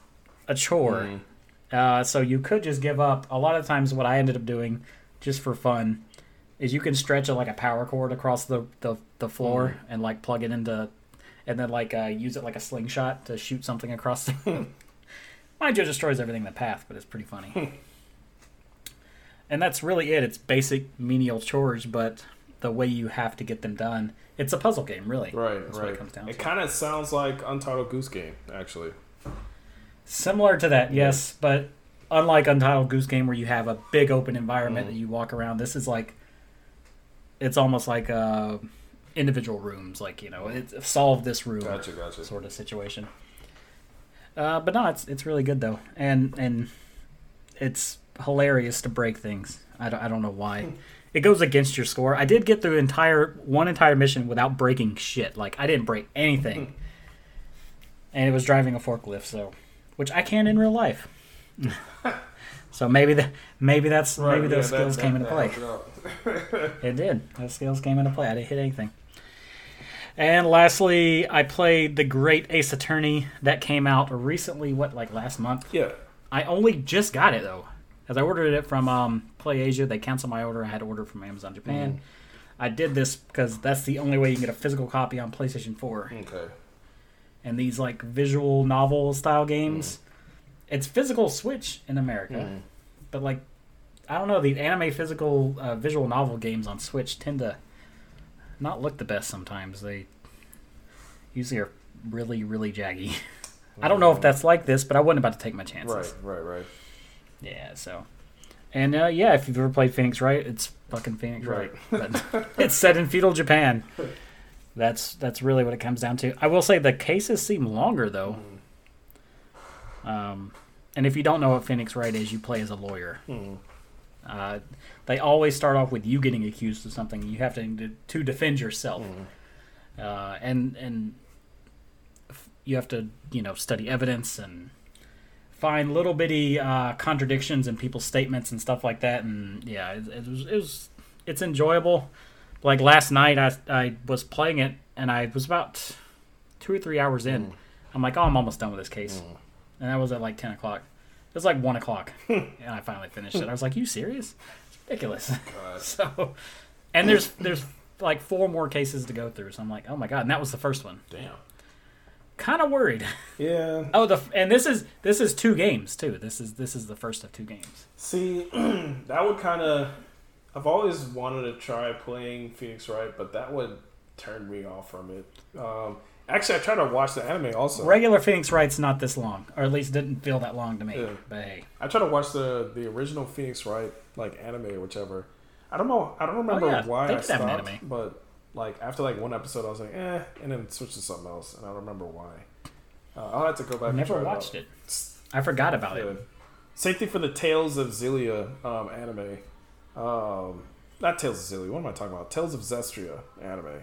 a chore. Uh, so you could just give up. A lot of times, what I ended up doing, just for fun, is you can stretch a, like a power cord across the the, the floor and like plug it into, and then like uh, use it like a slingshot to shoot something across the. Mind you, it destroys everything in the path, but it's pretty funny. and that's really it. It's basic menial chores, but the way you have to get them done. It's a puzzle game, really. Right, That's right. what it comes down it kind of sounds like Untitled Goose Game, actually. Similar to that, yes, but unlike Untitled Goose Game, where you have a big open environment Mm. that you walk around, this is like it's almost like uh, individual rooms, like you know, solve this room Gotcha, gotcha. sort of situation. Uh, but no, it's it's really good though, and and it's hilarious to break things. I don't, I don't know why. It goes against your score. I did get through entire one entire mission without breaking shit. Like I didn't break anything, and it was driving a forklift, so which I can in real life. so maybe the maybe that's Right, maybe those yeah, skills that- came that- into play. that helped it did. Those skills came into play. I didn't hit anything. And lastly, I played the Great Ace Attorney that came out recently. What, like last month? Yeah. I only just got it though, as I ordered it from um, Play Asia. They canceled my order. I had to order from Amazon Japan. Mm. I did this because that's the only way you can get a physical copy on PlayStation 4. Okay. And these like visual novel style games, it's physical Switch in America, Mm. but like I don't know, the anime physical uh, visual novel games on Switch tend to not look the best sometimes. They usually are really really jaggy. I don't know if that's like this, but I wasn't about to take my chances. Right, right, right. Yeah, so. And uh, yeah, if you've ever played Phoenix Wright, it's fucking Phoenix Wright. But it's set in feudal Japan. That's that's really what it comes down to. I will say the cases seem longer though. Um, and if you don't know what Phoenix Wright is, you play as a lawyer. Hmm. Uh, they always start off with you getting accused of something. You have to to defend yourself, uh, and and you have to you know study evidence and find little bitty uh, contradictions in people's statements and stuff like that. And yeah, it, it was it was it's enjoyable. Like last night, I I was playing it and I was about two or three hours in. Mm. I'm like, oh, I'm almost done with this case, mm. and that was at like ten o'clock. It was like one o'clock, and I finally finished it. I was like, "You serious? It's ridiculous." Oh, god. so, and there's there's like four more cases to go through. So I'm like, "Oh my god!" And that was the first one. Damn. Kind of worried. Yeah. Oh, the and this is this is two games too. This is this is the first of two games. See, that would kind of. I've always wanted to try playing Phoenix Wright, but that would turn me off from it. Um, actually, I tried to watch the anime also. Regular Phoenix Wright's not this long, or at least didn't feel that long to me. Yeah. But hey, I tried to watch the the original Phoenix Wright like anime or whichever. I don't know. I don't remember Oh, yeah. why I did have an stopped, but like after like one episode, I was like, eh, and then switched to something else, and I don't remember why. Uh, I'll have to go back. Never watched out. it. I forgot about Yeah. it. Same thing for the Tales of Xillia um, anime. Um, not Tales of Xillia. What am I talking about? Tales of Zestiria anime.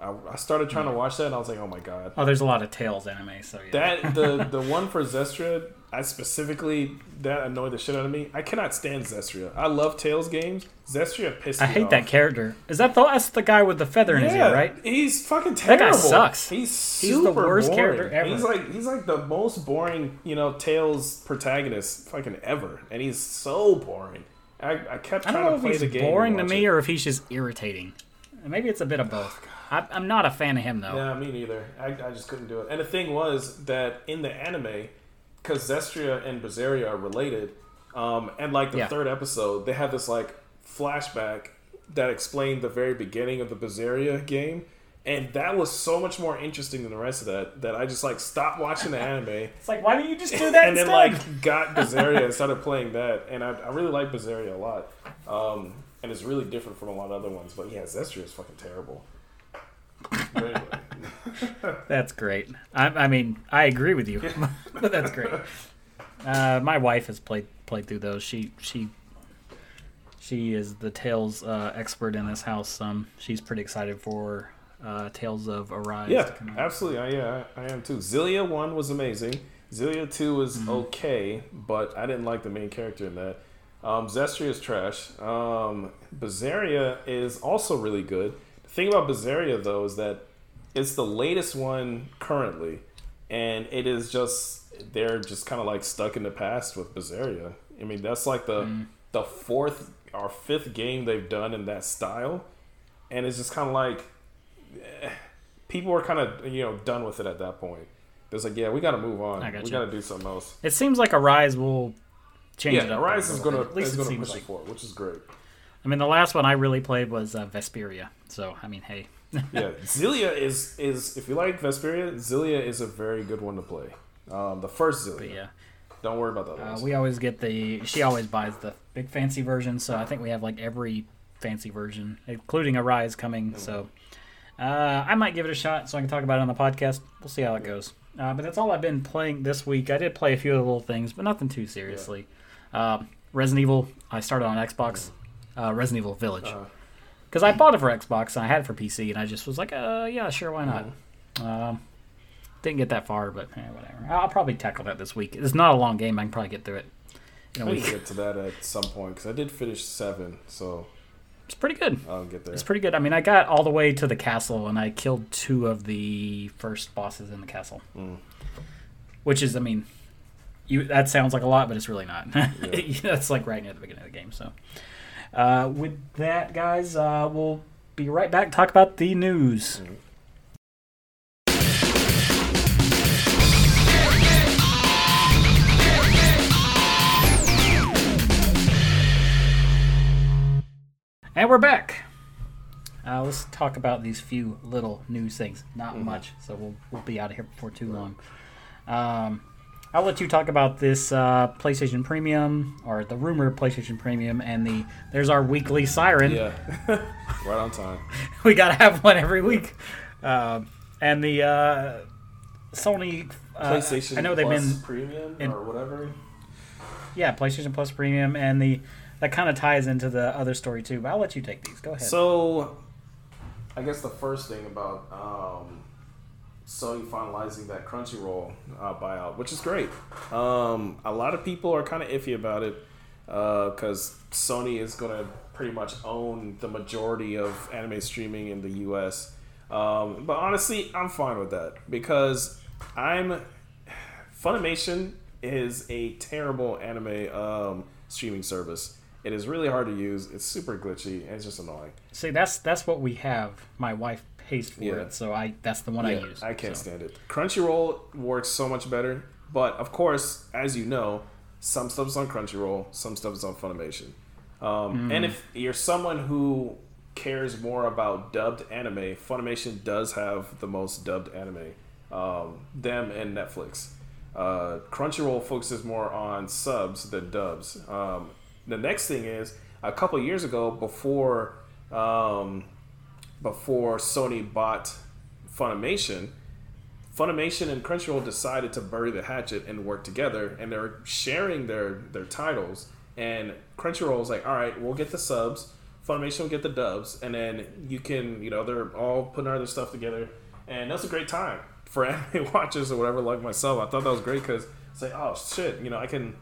I, I started trying to watch that, and I was like, oh my god. Oh, there's a lot of Tales anime, so yeah. That the the one for Zestiria, I specifically that annoyed the shit out of me. I cannot stand Zestiria. I love Tales games. Zestiria pissed me off. I hate off. that character. Is that the that's the guy with the feather in his Yeah, ear, right? He's fucking terrible. That guy sucks. He's He's the worst boring. character ever. He's like he's like the most boring, you know, Tales protagonist fucking ever, and he's so boring. I, I kept I trying don't know to if play he's the game. boring to me it. or if he's just irritating. Maybe it's a bit of both. I, I'm not a fan of him though. Yeah, me neither. I, I just couldn't do it. And the thing was that in the anime, because Zestiria and Berseria are related, um, and like the Yeah. third episode, they had this like flashback that explained the very beginning of the Berseria game. And that was so much more interesting than the rest of that that I just like stopped watching the anime It's like, why don't you just do that and then like got Berseria and started playing that. And I, I really like Berseria a lot. Um, and it's really different from a lot of other ones. But yeah, Zestiria is fucking terrible. Anyway. That's great. I, I mean, I agree with you, but that's great. Uh, my wife has played played through those. She she she is the Tales uh, expert in this house. Um, she's pretty excited for uh, Tales of Arise. Yeah, to come out. absolutely. I, yeah, I, am too. Xillia one was amazing. Xillia two was Mm-hmm. okay, but I didn't like the main character in that. Um, Zestiria is trash. Um, Berseria is also really good. The thing about Berseria though is that it's the latest one currently, and it is just they're just kind of like stuck in the past with Berseria. I mean, that's like the Mm. the fourth or fifth game they've done in that style, and it's just kind of like people were kind of you know done with it at that point. It's like, yeah, we got to move on. Gotcha. We got to do something else. It seems like Arise will change it Yeah, up. Rise is gonna. At least it seems like. forward, which is great. I mean, the last one I really played was uh, Vesperia. So I mean, hey, Yeah, Xillia is is if you like Vesperia, Xillia is a very good one to play. Um, the first Xillia. but yeah. Don't worry about that. Uh, we always get the. She always buys the big fancy version, so I think we have like every fancy version, including Arise coming. So uh, I might give it a shot, so I can talk about it on the podcast. We'll see how it goes. Uh, but that's all I've been playing this week. I did play a few of the little things, but nothing too seriously. Um Resident Evil. I started on Xbox. Uh, Resident Evil Village Uh, because I bought it for Xbox and I had it for PC, and I just was like, uh, yeah, sure, why not? Um, didn't get that far, but eh, whatever. I'll probably tackle that this week. It's not a long game. I can probably get through it in a I need week. to get to that at some point because I did finish seven, so It's pretty good. I'll get there. It's pretty good. I mean, I got all the way to the castle, and I killed two of the first bosses in the castle. Mm. Which is, I mean, you that sounds like a lot, but it's really not. That's like right near the beginning of the game. So, uh, with that, guys, uh, we'll be right back. to Talk about the news. And we're back. Uh, let's talk about these few little news things. Not much, so we'll we'll be out of here before too long. Um, I'll let you talk about this uh, PlayStation Premium or the rumored PlayStation Premium and the there's our weekly siren. Yeah, right on time. we gotta have one every week. Um, and the uh, Sony uh, PlayStation I know they've Plus been premium in- or whatever. yeah PlayStation Plus Premium and the that kind of ties into the other story too. But I'll let you take these. Go ahead. So, I guess the first thing about um, Sony finalizing that Crunchyroll uh, buyout, which is great. Um, a lot of people are kind of iffy about it because Sony is going to pretty much own the majority of anime streaming in the U.S. Um, but honestly, I'm fine with that because I'm Funimation is a terrible anime um, streaming service. It is really hard to use. It's super glitchy and it's just annoying. See, that's that's what we have. My wife pays for Yeah. it, so I that's the one I use. I can't so. stand it. Crunchyroll works so much better, but of course, as you know, some stuff is on Crunchyroll, some stuff is on Funimation. Um, And if you're someone who cares more about dubbed anime, Funimation does have the most dubbed anime. Um, them and Netflix. Uh, Crunchyroll focuses more on subs than dubs. Um, the next thing is a couple years ago, before um, before Sony bought Funimation, Funimation and Crunchyroll decided to bury the hatchet and work together, and they're sharing their their titles. And Crunchyroll is like, all right, we'll get the subs, Funimation will get the dubs, and then you can, you know, they're all putting all their stuff together, and that's a great time for anime watchers or whatever like myself. I thought that was great because it's like, oh shit, you know, I can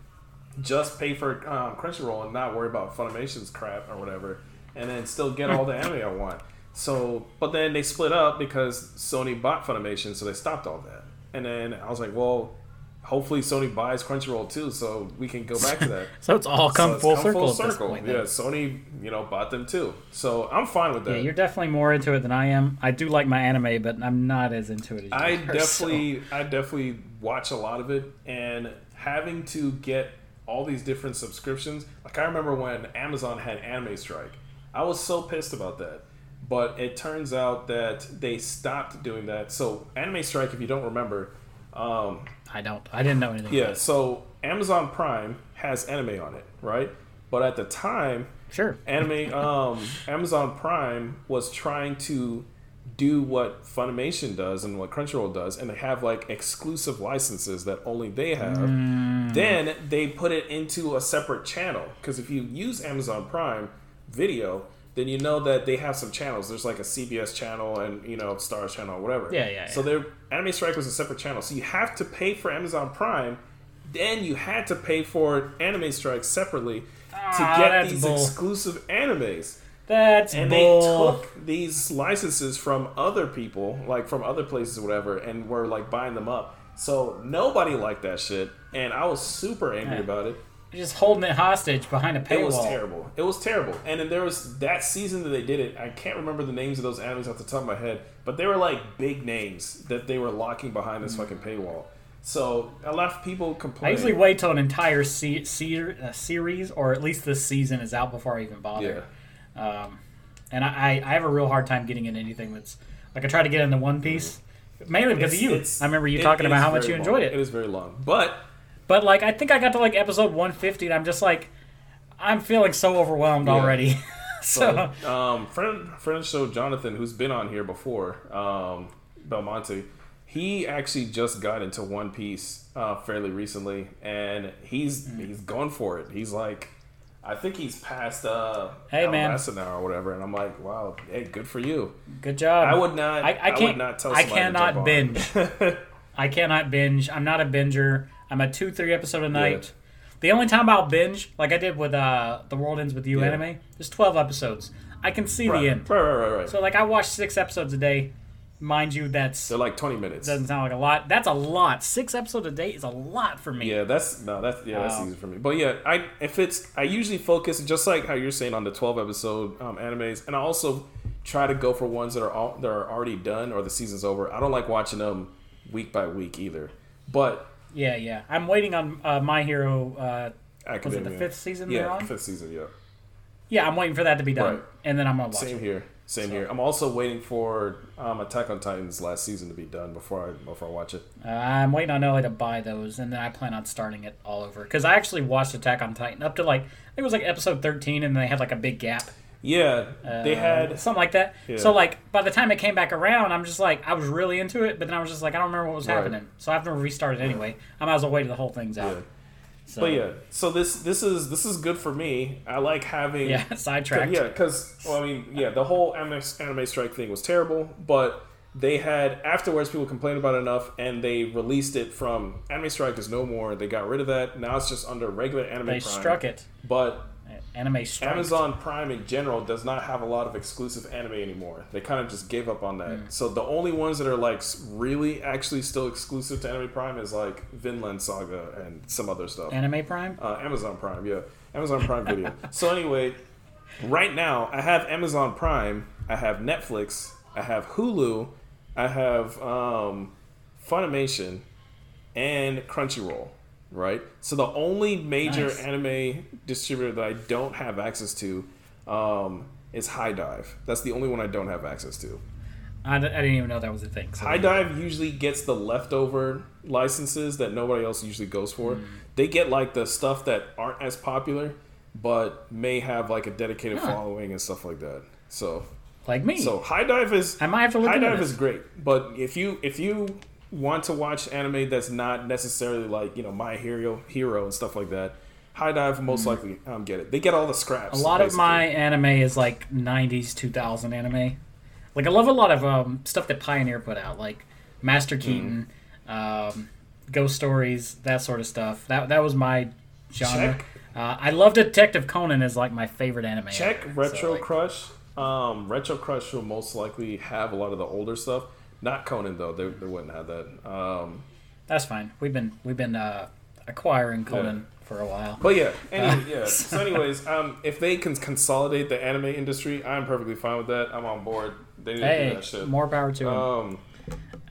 just pay for um, Crunchyroll and not worry about Funimation's crap or whatever, and then still get all the anime I want. So, but then they split up because Sony bought Funimation, so they stopped all that. And then I was like, well, hopefully Sony buys Crunchyroll too, so we can go back to that. So it's all come So it's full come circle at this point. then. Yeah, Sony, you know, bought them too. So I'm fine with that. Yeah, you're definitely more into it than I am. I do like my anime, but I'm not as into it as you I are, so- definitely, I definitely watch a lot of it, and having to get all these different subscriptions. Like I remember when Amazon had Anime Strike, I was so pissed about that. But it turns out that they stopped doing that. So Anime Strike, if you don't remember, um, I don't. I didn't know anything. yeah. about it. So Amazon Prime has anime on it, right? But at the time, Sure. anime um, Amazon Prime was trying to do what Funimation does and what Crunchyroll does, and they have like exclusive licenses that only they have. Then they put it into a separate channel because if you use Amazon Prime Video, then you know that they have some channels. There's like a CBS channel and you know Starz channel, or whatever. Yeah, yeah, So their Anime Strike was a separate channel, so you have to pay for Amazon Prime. Then you had to pay for Anime Strike separately to Ah, get these bull. exclusive animes. That's And bull. they took these licenses from other people, like from other places or whatever, and were like buying them up. So nobody liked that shit, and I was super angry Yeah. about it. just holding it hostage behind a paywall. It was terrible. It was terrible. And then there was that season that they did it. I can't remember the names of those animes off the top of my head, but they were like big names that they were locking behind this fucking paywall. So a lot of people I usually wait till an entire se- se- uh, series, or at least this season, is out before I even bother. Um, and I, I, have a real hard time getting into anything that's like I try to get into One Piece, mainly because of you. I remember you it- talking it about how much you long. enjoyed It it. is very long, but But like I think I got to like episode 150, and I'm just like, I'm feeling so overwhelmed Yeah. already. so So, um, friend friend show Jonathan, who's been on here before, um, Belmonte, he actually just got into One Piece uh, fairly recently, and he's Mm. he's going for it. He's like, I think he's past uh, Hey, man. Alabasta now or whatever, and I'm like, wow, hey, good for you. good job. I would not. I, I, I can't. would not tell. I cannot binge. I cannot binge. I'm not a binger. I'm a two, three episode a night. The only time I'll binge, like I did with uh, The World Ends with You Yeah. anime, there's 12 episodes. I can see right, the end. Right, right, right, right. So like I watch six episodes a day. Mind you, that's They're like 20 minutes. doesn't sound like a lot. That's a lot. Six episodes a day is a lot for me. Yeah, that's no, that's yeah, that's Wow. easy for me. But yeah, I if it's I usually focus just like how you're saying on the 12 episode um, animes, and I also try to go for ones that are all, that are already done or the season's over. I don't like watching them week by week either. But yeah, yeah. I'm waiting on uh, My Hero. Uh, Academia, fifth season Yeah, they're on? fifth season. Yeah, yeah, I'm waiting for that to be done, Right. and then I'm gonna watch same it. here. Same here. I'm also waiting for um, Attack on Titan's last season to be done before I before I watch it. Uh, I'm waiting on Ellie to buy those, and then I plan on starting it all over. Because I actually watched Attack on Titan up to like I think it was like episode 13, and they had like a big gap. Yeah, they Uh, had something like that. Yeah. So like by the time it came back around, I'm just like I was really into it, but then I was just like I don't remember what was Right. happening. So I have to restart it anyway. I might as well wait till the whole thing's out. Yeah. So, But yeah, so this this is this is good for me. I like having yeah, sidetracked. Yeah, because well, I mean, yeah, the whole anime, anime strike thing was terrible, but they had afterwards people complained about it enough, and they released it from anime strike is no more. They got rid of that. Now it's just under regular anime. They Prime. struck it. but Anime struck. Amazon Prime in general does not have a lot of exclusive anime anymore. They kind of just gave up on that. Hmm. So the only ones that are like really actually still exclusive to Anime Prime is like Vinland Saga and some other stuff. Anime Prime. Uh, Amazon Prime, yeah, Amazon Prime Video. so anyway, right now I have Amazon Prime, I have Netflix, I have Hulu, I have um, Funimation, and Crunchyroll. Right. So the only major Nice. anime distributor that I don't have access to um, is HIDIVE. That's the only one I don't have access to. I, d- I didn't even know that was a thing. So HIDIVE usually gets the leftover licenses that nobody else usually goes for. Hmm. They get like the stuff that aren't as popular, but may have like a dedicated Huh. following and stuff like that. So, like me. so HIDIVE is I might have to look HIDIVE this. is great, but if you if you want to watch anime that's not necessarily like you know My Hero Hero and stuff like that, HIDIVE will most likely um, get it. They get all the scraps. A lot of my anime is like 90s 2000 anime like i love a lot of um, stuff that pioneer put out like master Mm-hmm. keaton um, ghost stories that sort of stuff that that was my genre uh, i love detective conan is like my favorite anime Check ever. Retro So, like, Crush. Um, RetroCrush will most likely have a lot of the older stuff. Not Conan though; they, they wouldn't have that. Um, that's fine we've been we've been uh, acquiring conan for a while but yeah, anyway, yeah. So, anyways, um, if they can consolidate the anime industry, I'm perfectly fine with that. I'm on board. They need to do hey that shit. more power to 'em. Um,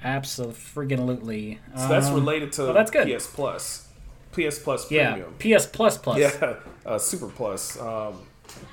absolutely so that's Um, related to well, that's good. PS Plus, PS Plus yeah Premium, ps plus plus yeah, uh, Super Plus, um,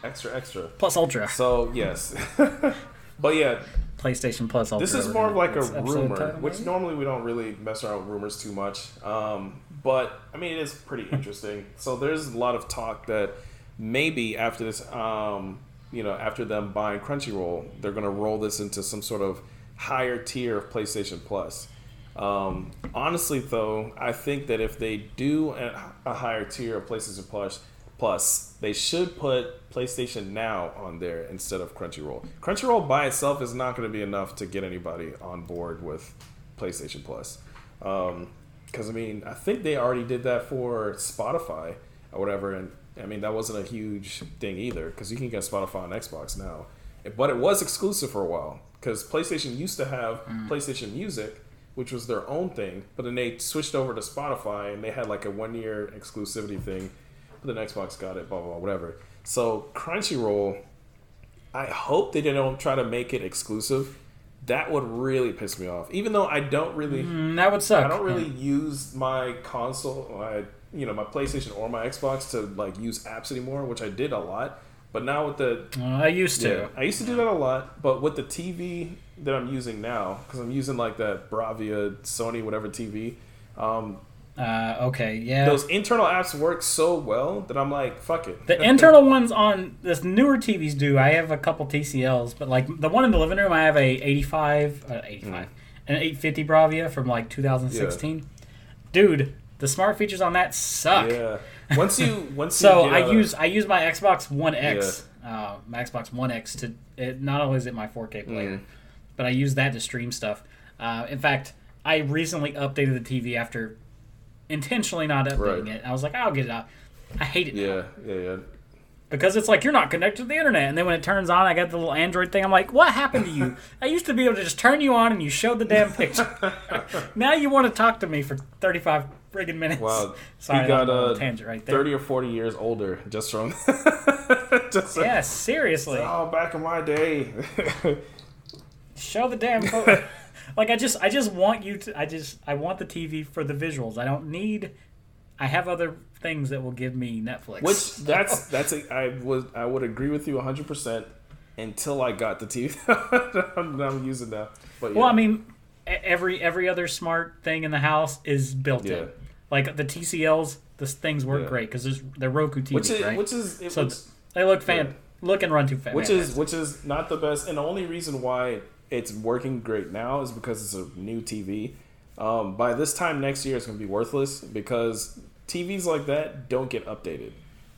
extra extra. plus ultra So yes, but yeah, playstation plus This is more of like a whatever. It's episode rumor, title, which normally we don't really mess around with rumors too much. Um, but I mean, it is pretty interesting. so there's a lot of talk that maybe after this, um, you know, after them buying Crunchyroll, they're going to roll this into some sort of higher tier of PlayStation Plus. Um, honestly, though, I think that if they do a, a higher tier of PlayStation Plus, Plus, they should put PlayStation Now on there instead of Crunchyroll. Crunchyroll by itself is not going to be enough to get anybody on board with PlayStation Plus. Um, because I mean, I think they already did that for Spotify or whatever, and I mean that wasn't a huge thing either because you can get Spotify on Xbox now, but it was exclusive for a while because PlayStation used to have mm. PlayStation Music, which was their own thing, but then they switched over to Spotify and they had like a one year exclusivity thing. But then Xbox got it, blah blah, blah whatever. So Crunchyroll, I hope they don't try to make it exclusive. That would really piss me off. Even though I don't really, Mm, that would suck I don't really use my console, my you know my PlayStation or my Xbox to like use apps anymore, which I did a lot. But now with the Uh, I used to. yeah, I used to do that a lot, but with the TV that I'm using now, because I'm using like that Bravia Sony whatever TV, um, Uh, okay, yeah. those internal apps work so well that I'm like, fuck it. the internal ones on this newer TVs do. I have a couple TCLs, but like the one in the living room, I have a 85, uh, 85, an 850 Bravia from like 2016. Dude, the smart features on that suck. yeah. Once you once So you I get a- use I use my Xbox One X, uh, my Xbox One X to it, not only is it my 4K player, Mm. but I use that to stream stuff. Uh, in fact, I recently updated the TV after intentionally not updating Right. it. I was like, I'll get it out. I hate it. now. yeah yeah yeah. because it's like you're not connected to the internet. And then when it turns on, I got the little Android thing. I'm like, what happened to you? I used to be able to just turn you on and you showed the damn picture. now you want to talk to me for 35 friggin' minutes. Wow, Sorry, he got a uh, tangent right there. thirty or forty years older just from. just Yeah, seriously. Oh, back in my day. Show the damn photo. Like I just I just want you to I just I want the TV for the visuals. I don't need I have other things that will give me Netflix. Which that's that's a, I was I would agree with you hundred percent until I got the TV that I'm using now. But yeah. Well, I mean, every every other smart thing in the house is built Yeah. in. Like the TCLs, those things work Yeah. great because they're Roku TVs, which is right? which is it So was- they look fan, look and run too fast. which is which is not the best, and the only reason why it's working great now is because it's a new TV. Um, by this time next year, it's going to be worthless because TVs like that don't get updated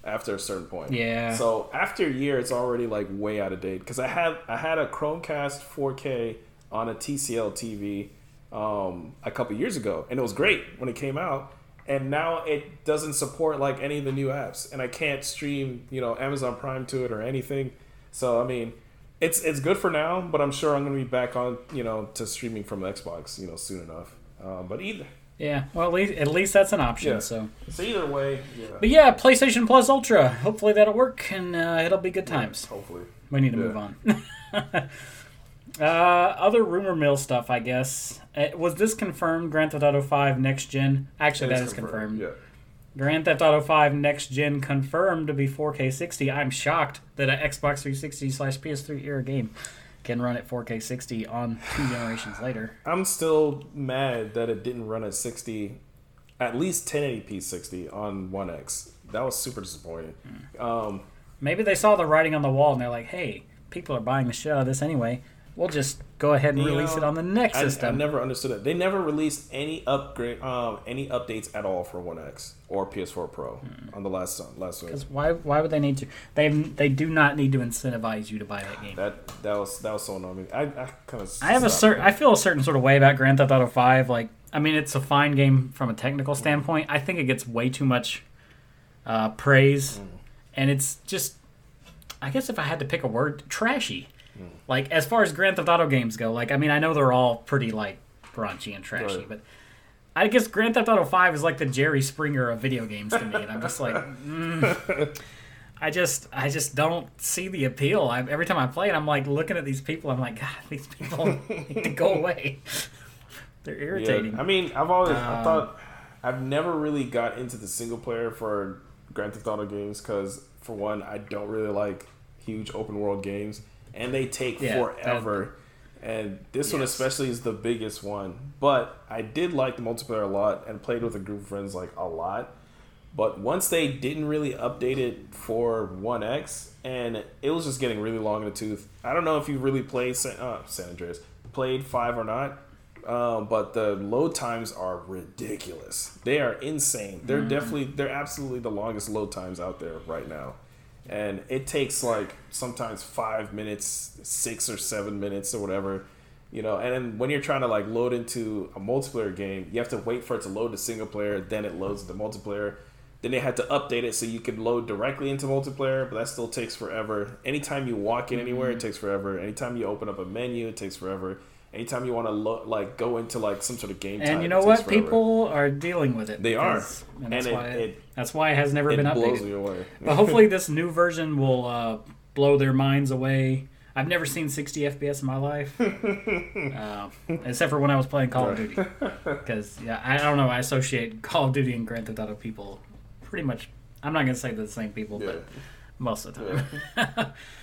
after a certain point. Yeah. So after a year, it's already like way out of date. Because I had I had a Chromecast 4K on a TCL TV um, a couple years ago, and it was great when it came out. And now it doesn't support like any of the new apps, and I can't stream you know Amazon Prime to it or anything. So I mean, it's it's good for now, but I'm sure I'm gonna be back on you know to streaming from Xbox you know soon enough. Um, but either yeah. Well, at least at least that's an option. Yeah. So, so either way, yeah. but yeah, PlayStation Plus Ultra. Hopefully that'll work and uh, it'll be good times. Hopefully. We need to Yeah. move on. uh, other rumor mill stuff, I guess. Uh, was this confirmed? Grand Theft Auto 5 next gen? Actually, that is confirmed. Yeah. Grand Theft Auto 5 next gen confirmed to be 4K 60. I'm shocked that an Xbox 360 slash PS3 era game can run at 4K 60 on two generations later. I'm still mad that it didn't run at 60, at least 1080p 60 on One X. That was super disappointing. Um, Maybe they saw the writing on the wall and they're like, hey, people are buying the shit out of this anyway. We'll just go ahead and You release know, it on the next I, I system. never understood it. They never released any upgrade, um, any updates at all for One X or PS4 Pro Hmm. on the last uh, last week. Because why, why would they need to? They they do not need to incentivize you to buy that game. That that was that was so annoying. I, I kind of I have a certain. I feel a certain sort of way about Grand Theft Auto Five. Like, I mean, it's a fine game from a technical standpoint. I think it gets way too much uh, praise, and it's just. I guess if I had to pick a word, trashy. Like as far as Grand Theft Auto games go, like I mean, I know they're all pretty like raunchy and trashy, Right. but I guess Grand Theft Auto Five is like the Jerry Springer of video games to me, and I'm just like, mm, I just, I just don't see the appeal. I, every time I play it, I'm like looking at these people. I'm like, God, these people need to go away. They're irritating. Yeah, I mean, I've always I Um, thought I've never really got into the single player for Grand Theft Auto games because, for one, I don't really like huge open world games, and they take Yeah, forever. and this one especially is the biggest one. But I did like the multiplayer a lot and played with a group of friends like a lot. But once they didn't really update it for One X, and it was just getting really long in the tooth. I don't know if you really played San, uh, San Andreas, played five or not, um, but the load times are ridiculous. They are insane. They're definitely, they're absolutely the longest load times out there right now, and it takes like sometimes five minutes, six or seven minutes or whatever. You know, and then when you're trying to like load into a multiplayer game, you have to wait for it to load the single player, then it loads the multiplayer. Then they had to update it so you can load directly into multiplayer, but that still takes forever. Anytime you walk in anywhere, it mm. takes forever. Anytime you open up a menu, it takes forever. Anytime you want to lo- like go into like some sort of game, and you know what? forever. People are dealing with it. They are. and that's And it- why it- that's why it has never it been blows updated. away. But hopefully, this new version will uh, blow their minds away. I've never seen 60 FPS in my life, uh, except for when I was playing Call of Duty. Because yeah, I don't know. I associate Call of Duty and Grand Theft Auto people pretty much. I'm not gonna say the same people, yeah. but most of the time.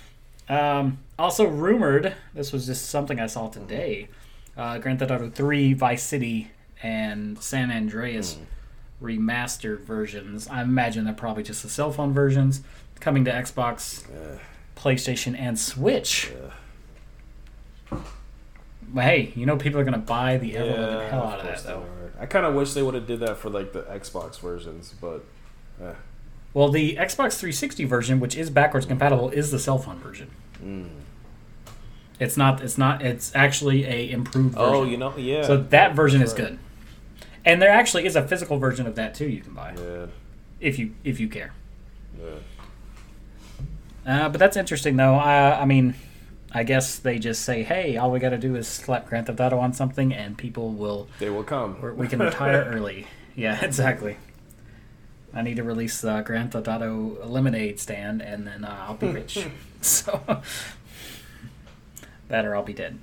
um, also rumored, this was just something I saw today. Uh, Grand Theft Auto 3, Vice City, and San Andreas remastered versions. I imagine they're probably just the cell phone versions coming to Xbox. PlayStation, and Switch. But hey, you know people are gonna buy the ever Yeah, hell out of course that though. I kind of wish they would have did that for like the Xbox versions, but eh. Well, the Xbox 360 version, which is backwards compatible, is the cell phone version. Mm. It's not. It's not. It's actually a improved version. oh, you know, yeah. so that version is right. good. And there actually is a physical version of that too. You can buy yeah, if you if you care. yeah. Uh, but that's interesting, though. I, I mean, I guess they just say, "Hey, all we got to do is slap Grand Theft Auto on something, and people will They will come. we can retire early." Yeah, exactly. I need to release the Grand Theft Auto Lemonade stand, and then uh, I'll be rich. so that or I'll be dead.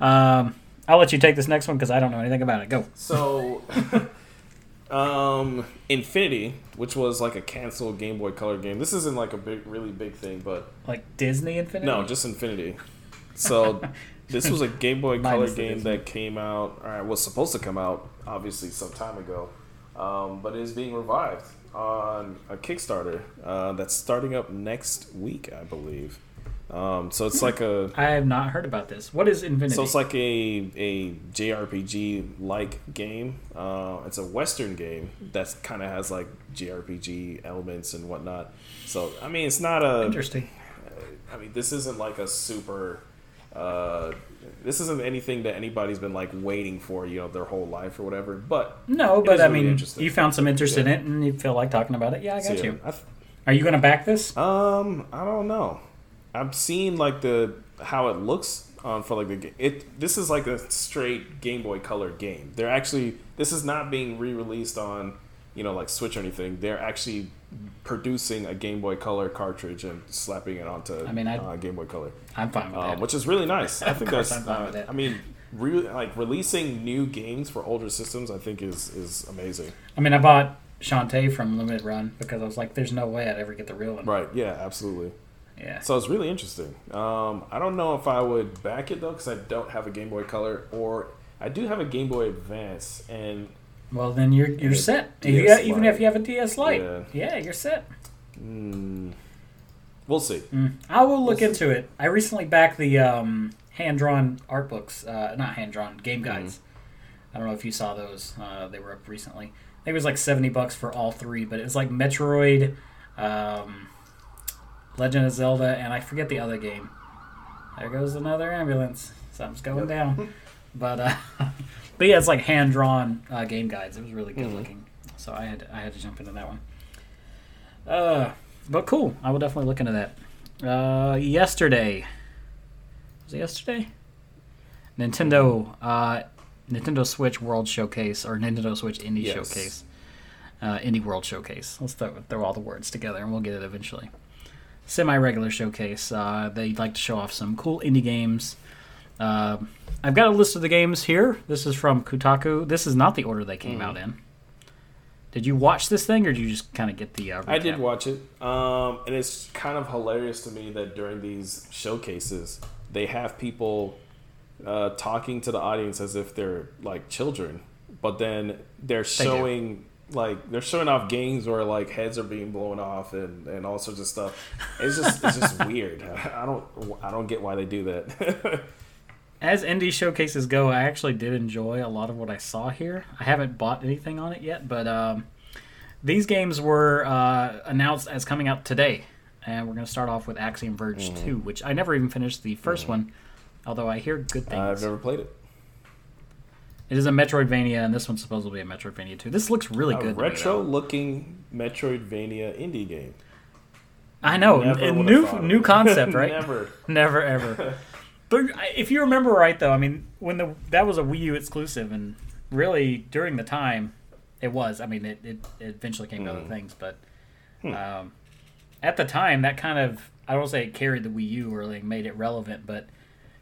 Um, I'll let you take this next one because I don't know anything about it. Go. So, um, Infinity, which was like a canceled Game Boy Color game. This isn't like a big, really big thing, but Like Disney Infinity. no, just Infinity. So, this was a Game Boy Color game that came out, or was supposed to come out, obviously some time ago, um, but it is being revived on a Kickstarter uh, that's starting up next week, I believe. Um, so it's like a I have not heard about this. What is Infinity? So it's like a a JRPG like game. Uh, it's a Western game that kind of has like JRPG elements and whatnot. So I mean, it's not a. interesting. I mean, this isn't like a super. Uh, this isn't anything that anybody's been like waiting for, you know, their whole life or whatever. But No, but I really mean, you found some interest in it, and you feel like talking about it. Yeah, I so, got yeah, you. I th- Are you going to back this? Um, I don't know. I've seen like the how it looks on for like the it. This is like a straight Game Boy Color game. They're actually this is not being re-released on you know like Switch or anything. They're actually producing a Game Boy Color cartridge and slapping it onto I mean, I- uh, Game Boy Color, I'm fine with um, that. which is really nice. I think that's. I'm fine uh. I mean, really like releasing new games for older systems. I think is is amazing. I mean, I bought Shantae from Limited Run because I was like, "There's no way I'd ever get the real one." Right? Yeah, absolutely. Yeah. So it's really interesting. Um, I don't know if I would back it though, because I don't have a Game Boy Color, or I do have a Game Boy Advance, and Well, then you're you're set. DS You got- even if you have a DS Lite, Yeah. yeah, you're set. mm, we'll see. Mm. I will look We'll into it. I recently backed the um, hand drawn art books, uh, not hand drawn game Mm-hmm. guides. I don't know if you saw those. Uh, they were up recently. I think it was like seventy bucks for all three, but it was like Metroid, um, Legend of Zelda, and I forget the other game. There goes another ambulance. Something's going down. But uh, but yeah, it's like hand drawn uh, game guides. It was really good Mhm. looking. So I had I had to jump into that one. Uh, but cool. I will definitely look into that. Uh, yesterday was it yesterday? Nintendo uh, Nintendo Switch World Showcase or Nintendo Switch Indie Yes. Showcase. Uh, Indie World Showcase. Let's throw, throw all the words together and we'll get it eventually. Semi regular showcase. Uh, they like to show off some cool indie games. Uh, I've got a list of the games here. This is from Kotaku. This is not the order they came Mhm. out in. Did you watch this thing, or did you just kind of get the? Uh, I did watch it, um, and it's kind of hilarious to me that during these showcases they have people uh, talking to the audience as if they're like children, but then they're showing like they're showing off games where like heads are being blown off and, and all sorts of stuff. It's just it's just weird. I don't I don't get why they do that. As indie showcases go, I actually did enjoy a lot of what I saw here. I haven't bought anything on it yet, but um, these games were uh, announced as coming out today. And we're going to start off with Axiom Verge Mm-hmm. 2, which I never even finished the 1st one, although I hear good things. I've never played it. It is a Metroidvania, and this one's supposed to be a Metroidvania too. This looks really A good. Retro-looking Metroidvania indie game. I know, Never a new new concept, right? Never. Never ever. but if you remember right, though, I mean, when the that was a Wii U exclusive, and really during the time, it was. I mean, it, it, it eventually came to other Mm. things, but Hmm. um, at the time, that kind of I don't say it carried the Wii U or like made it relevant, but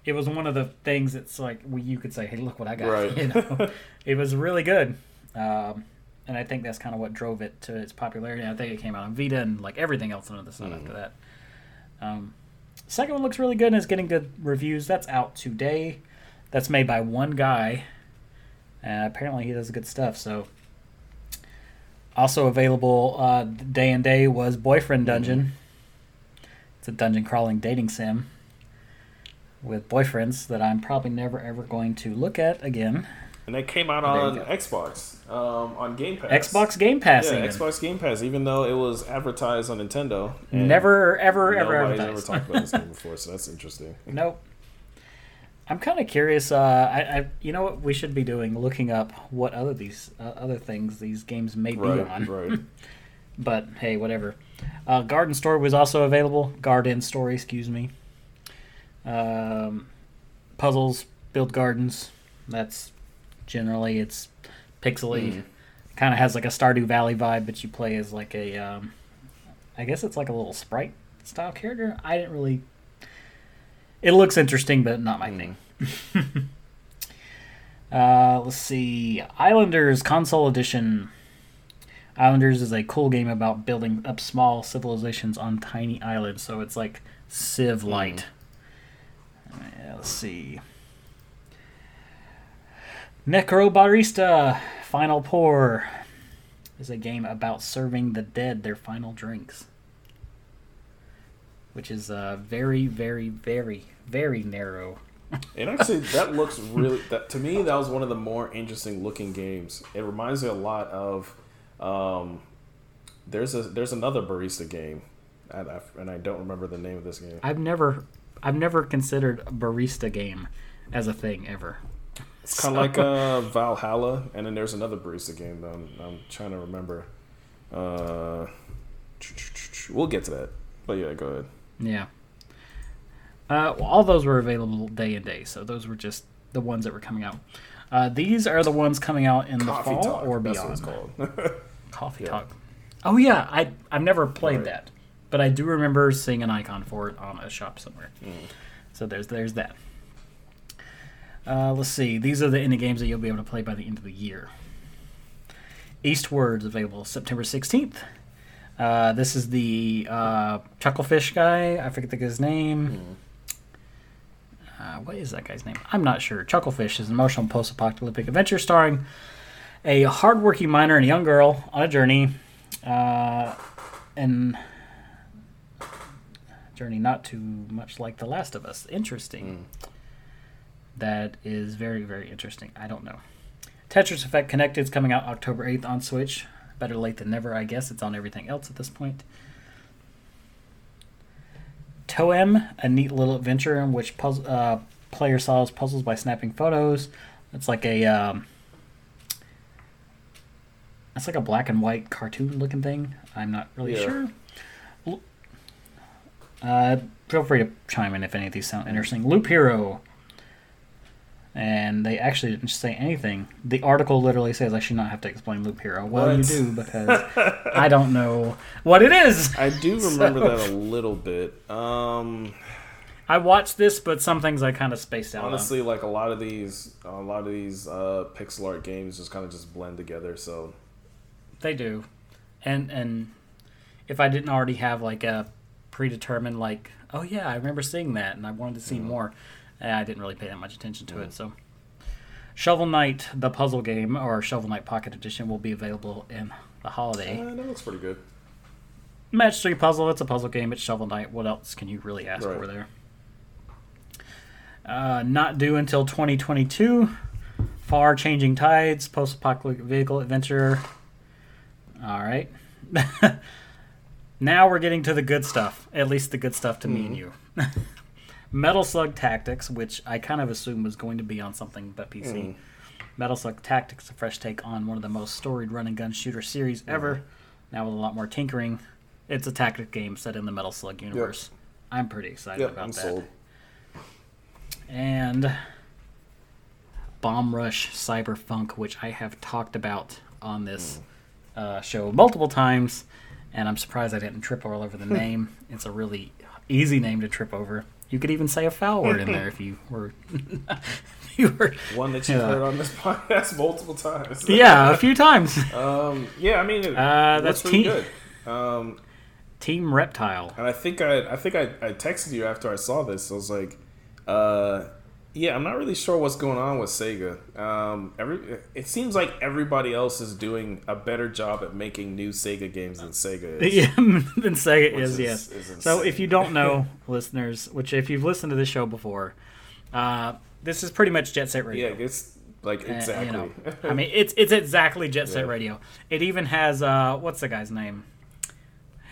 it was one of the things that's like Wii U could say, "Hey, look what I got!" Right. You know, it was really good. Um, and I think that's kind of what drove it to its popularity. I think it came out on Vita and like everything else under the sun Mhm. after that. Um, second one looks really good and is getting good reviews. That's out today. That's made by one guy. And apparently he does good stuff. So also available uh, day and day was Boyfriend Dungeon. It's a dungeon crawling dating sim with boyfriends that I'm probably never ever going to look at again. And that came out on. Xbox, um, on Game Pass. Xbox Game Pass. Yeah, even. Xbox Game Pass, even though it was advertised on Nintendo. Never, ever, ever Nobody's ever advertised. talked about this game before, so that's interesting. Nope. I'm kind of curious. Uh, I, I, you know what we should be doing? Looking up what other these uh, other things these games may be on. right. But hey, whatever. Uh, Garden Story was also available. Garden Story, excuse me. Um, puzzles, build gardens. That's generally it's pixely. Mhm. Kind of has like a Stardew Valley vibe, but you play as like a, um, I guess it's like a little sprite style character. I didn't really. It looks interesting, but not my thing. uh, let's see, Islanders Console Edition. Islanders is a cool game about building up small civilizations on tiny islands. So it's like Civ Light. Uh, let's see. Necrobarista Final Pour is a game about serving the dead their final drinks. Which is uh, very, very, very, very narrow. And actually, that looks really. That to me, that was one of the more interesting looking games. It reminds me a lot of. Um, there's a there's another barista game, and I, and I don't remember the name of this game. I've never, I've never considered a barista game as a thing ever. It's kind of like uh, Valhalla, and then there's another barista game that I'm, I'm trying to remember. Uh, we'll get to that, but yeah, go ahead. Yeah. Uh, well, all those were available day and day, so those were just the ones that were coming out. Uh, these are the ones coming out in the fall Talk, or beyond. what it's called. Coffee Yeah. Talk. Oh yeah, I I've never played Right. that, but I do remember seeing an icon for it on a shop somewhere. Mm. So there's there's that. Uh, let's see. These are the indie games that you'll be able to play by the end of the year. Eastward's available September 16th. Uh, this is the uh, Chucklefish guy. I forget the guy's name. Uh, what is that guy's name? I'm not sure. Chucklefish is an emotional post-apocalyptic adventure starring a hardworking miner and a young girl on a journey, uh, and journey not too much like The Last of Us. Interesting. That is very very interesting. I don't know. Tetris Effect Connected is coming out October 8th on Switch. Better late than never, I guess. It's on everything else at this point. Toem, a neat little adventure in which puzzle, uh, player solves puzzles by snapping photos. It's like a um, it's like a black and white cartoon looking thing. I'm not really Yeah. sure. Uh, feel free to chime in if any of these sound interesting. Loop Hero. And they actually didn't say anything. The article literally says I should not have to explain Loop Hero. Well, you do because I don't know what it is. I do remember that a little bit. Um, I watched this, but some things I kind of spaced out. on. honestly, like a lot of these, a lot of these uh, pixel art games just kind of just blend together. So They do, and and if I didn't already have like a predetermined like, oh yeah, I remember seeing that, and I wanted to see more, I didn't really pay that much attention to it. So, Shovel Knight, the puzzle game, or Shovel Knight Pocket Edition, will be available in the holiday. uh, that looks pretty good. Match three puzzle. It's a puzzle game. It's Shovel Knight. What else can you really ask Right. for there? Uh, not due until 2022. Far changing tides. Post-apocalyptic vehicle adventure. All right. now we're getting to the good stuff. At least the good stuff to me and you. Metal Slug Tactics, which I kind of assumed was going to be on something but PC. Mm. Metal Slug Tactics, a fresh take on one of the most storied run and gun shooter series ever. Now with a lot more tinkering. It's a tactic game set in the Metal Slug universe. I'm pretty excited Yep, about I'm that. sold. And Bomb Rush Cyberfunk, which I have talked about on this uh, show multiple times, and I'm surprised I didn't trip all over the name. It's a really easy name to trip over. You could even say a foul word in there if you were. if you were One that you've Yeah. heard on this podcast multiple times. yeah, a few times. Um, yeah, I mean, Uh, that's pretty team- good. Um, Team Reptile. and I think I, I think I, I texted you after I saw this. I was like, uh, yeah, I'm not really sure what's going on with Sega. Um, every it seems like everybody else is doing a better job at making new Sega games than Sega is. Yeah, then Sega is, is- yes. is so if you don't know, listeners, which if you've listened to this show before, uh, this is pretty much Jet Set Radio. Yeah, it's like Uh, exactly. you know, I mean, it's it's exactly Jet Set Yeah. Radio. It even has uh, what's the guy's name?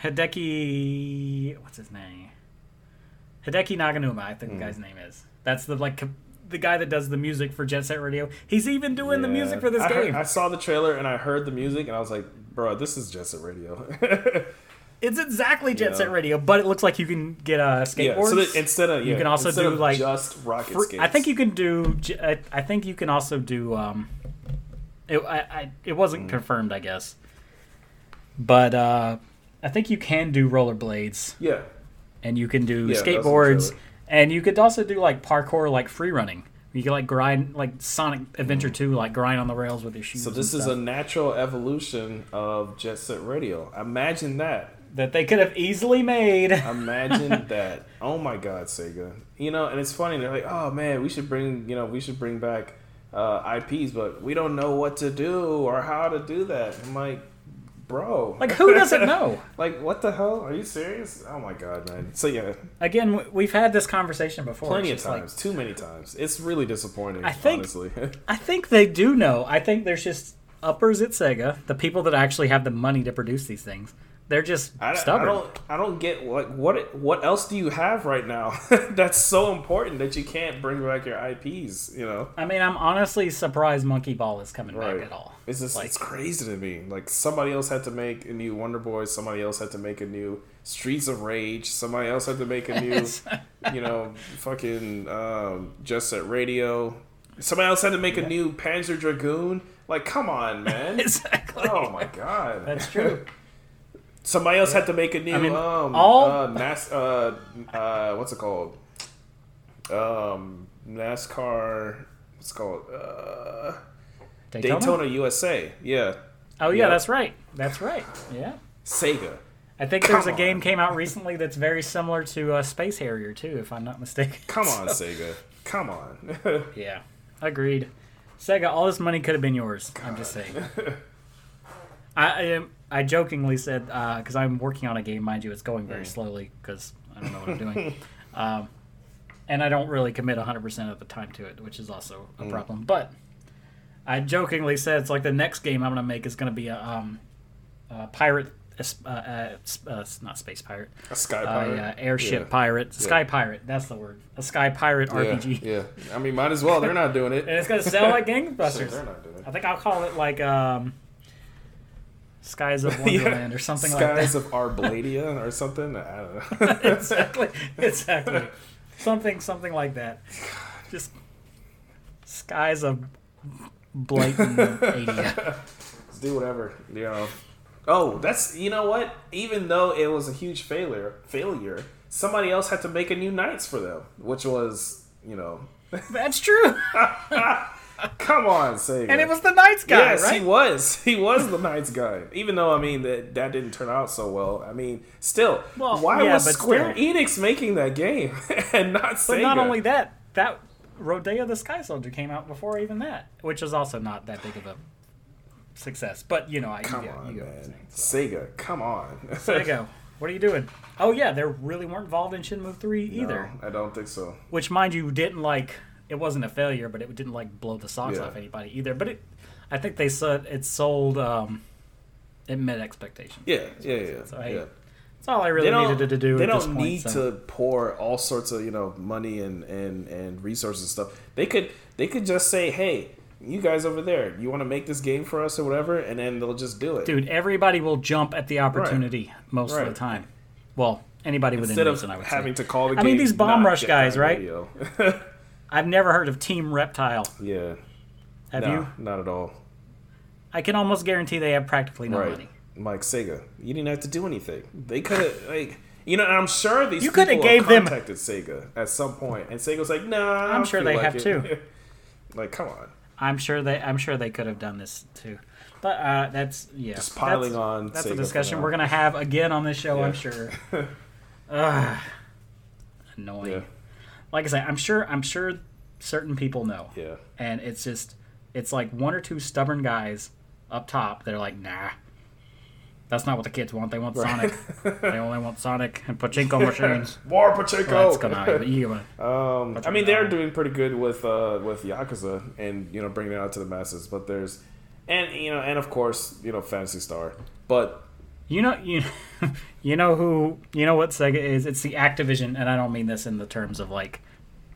Hideki. What's his name? Hideki Naganuma. I think Hmm. the guy's name is. That's the like the guy that does the music for Jet Set Radio. He's even doing the music for this I heard- game. I saw the trailer and I heard the music and I was like, bro, this is Jet Set Radio. It's exactly Jet Yeah. Set Radio, but it looks like you can get uh, Yeah, so that instead of yeah, can also do, like, just rocket Fr- skates. I think you can do. I think you can also do. Um, it I, I it Mm. wasn't confirmed, I guess, but uh, I think you can do rollerblades yeah, and you can do Yeah, skateboards. And you could also do like parkour, like free running. You could like grind, like Sonic Adventure Two, like grind on the rails with your shoes. Mm. So this is a natural evolution of Jet Set Radio. Imagine that. that they could have easily made. Imagine that. Oh my God, Sega. You know, and it's funny. They're like, oh man, we should bring, you know, we should bring back uh, IPs, but we don't know what to do or how to do that. I'm like, bro. Like who doesn't know? like, what the hell? Are you serious? Oh my God, man. So yeah, Again, we've had this conversation before. plenty of just like- times, too many times. It's really disappointing. I think- honestly. I think they do know. I think there's just uppers at Sega, the people that actually have the money to produce these things. They're just I, I stubborn. don't. I don't get what what what else do you have right now that's so important that you can't bring back your IPs? You know, I mean, I'm honestly surprised Monkey Ball is coming right? back at all. It's just Like- it's crazy to me. Like somebody else had to make a new Wonder Boy. Somebody else had to make a new Streets of Rage. Somebody else had to make a new, you know, fucking um, Just Set Radio. Somebody else had to make a new Panzer Dragoon. Like, come on, man. exactly. oh my god. That's true. Somebody else had to make a new I mean, um all- uh, NAS uh uh what's it called? Um NASCAR what's it called? Uh Daytona? Daytona, USA. Yeah. Oh yeah, Yeah. that's right. That's right. Yeah. Sega. I think there's a Come game on. came out recently that's very similar to uh, Space Harrier too, if I'm not mistaken. Come on, So- Sega. Come on. Yeah, agreed. Sega, all this money could have been yours. I'm just saying. I I, am- I jokingly said because I'm working on a game, mind you, it's going very slowly because I don't know what I'm doing, um, and I don't really commit 100 percent of the time to it, which is also a problem. But I jokingly said it's like the next game I'm gonna make is gonna be a, um, a pirate, uh, uh, uh, not space pirate, a Sky Pirate. yeah, airship Yeah. pirate, sky pirate. That's the word. A sky pirate RPG. Yeah. I mean might as well. They're not doing it. and it's gonna sell like Shit, gangbusters. they're not doing it. I think I'll call it like um, Skies of Wonderland or something Skies like that. Skies of Arbladia or something. I don't know. exactly, exactly. Something, something like that. Just skies of blatant idiot. Let's do whatever. You know. Oh, that's you know what? Even though it was a huge failure, failure, somebody else had to make a new NiGHTS for them, which was you know, That's true. come on, Sega. And it was the NiGHTS guy, yes, right? he was. He was the NiGHTS guy. Even though I mean that that didn't turn out so well. I mean, still, Well, why yeah, was but Square still. Enix making that game and not Sega? But not only that, that Rodea the Sky Soldier came out before even that, which is also not that big of a success. But you know, I Come on, you go. man. Sega, come on. Go. What are you doing? Oh yeah, they really weren't involved in Shenmue three either. No, I don't think so. Which, mind you, didn't like. It wasn't a failure, but it didn't like blow the socks Yeah. off anybody either. But it, I think they said it sold. Um, it met expectations. Yeah, yeah, yeah. So, hey, yeah. That's all I really needed to do. They don't point, need so. to pour all sorts of you know money and, and and resources and stuff. They could they could just say, hey, you guys over there, you want to make this game for us or whatever, and then they'll just do it. Dude, everybody will jump at the opportunity most of the time. Well, anybody within Instead of I would having say. to call the I mean, these Bomb Rush guys, right? I've never heard of Team Reptile. yeah. Have no, you? Not at all. I can almost guarantee they have practically no right. money. Mike Sega, you didn't have to do anything. They could have like. You know, and I'm sure these You people coulda have gave them- contacted Sega at some point, and Sega was like, "Nah, I I'm sure they like have it." too. like, come on, I'm sure they. I'm sure they could have done this too. But uh, that's yeah. just piling that's, on. That's Sega a discussion we're gonna have again on this show. I'm sure. Ugh. annoying. Yeah, Like I say, I'm sure. I'm sure certain people know, yeah. and it's just it's like one or two stubborn guys up top. They're like, nah. That's not what the kids want. They want Sonic. they only want Sonic and pachinko machines. More Pacheco. Well, that's Konami, but you Um, But I mean, they're doing pretty good with uh, with Yakuza and you know bringing it out to the masses. But there's and you know and of course you know Phantasy Star. But You know, you, you know who, you know what Sega is? It's the Activision, and I don't mean this in the terms of like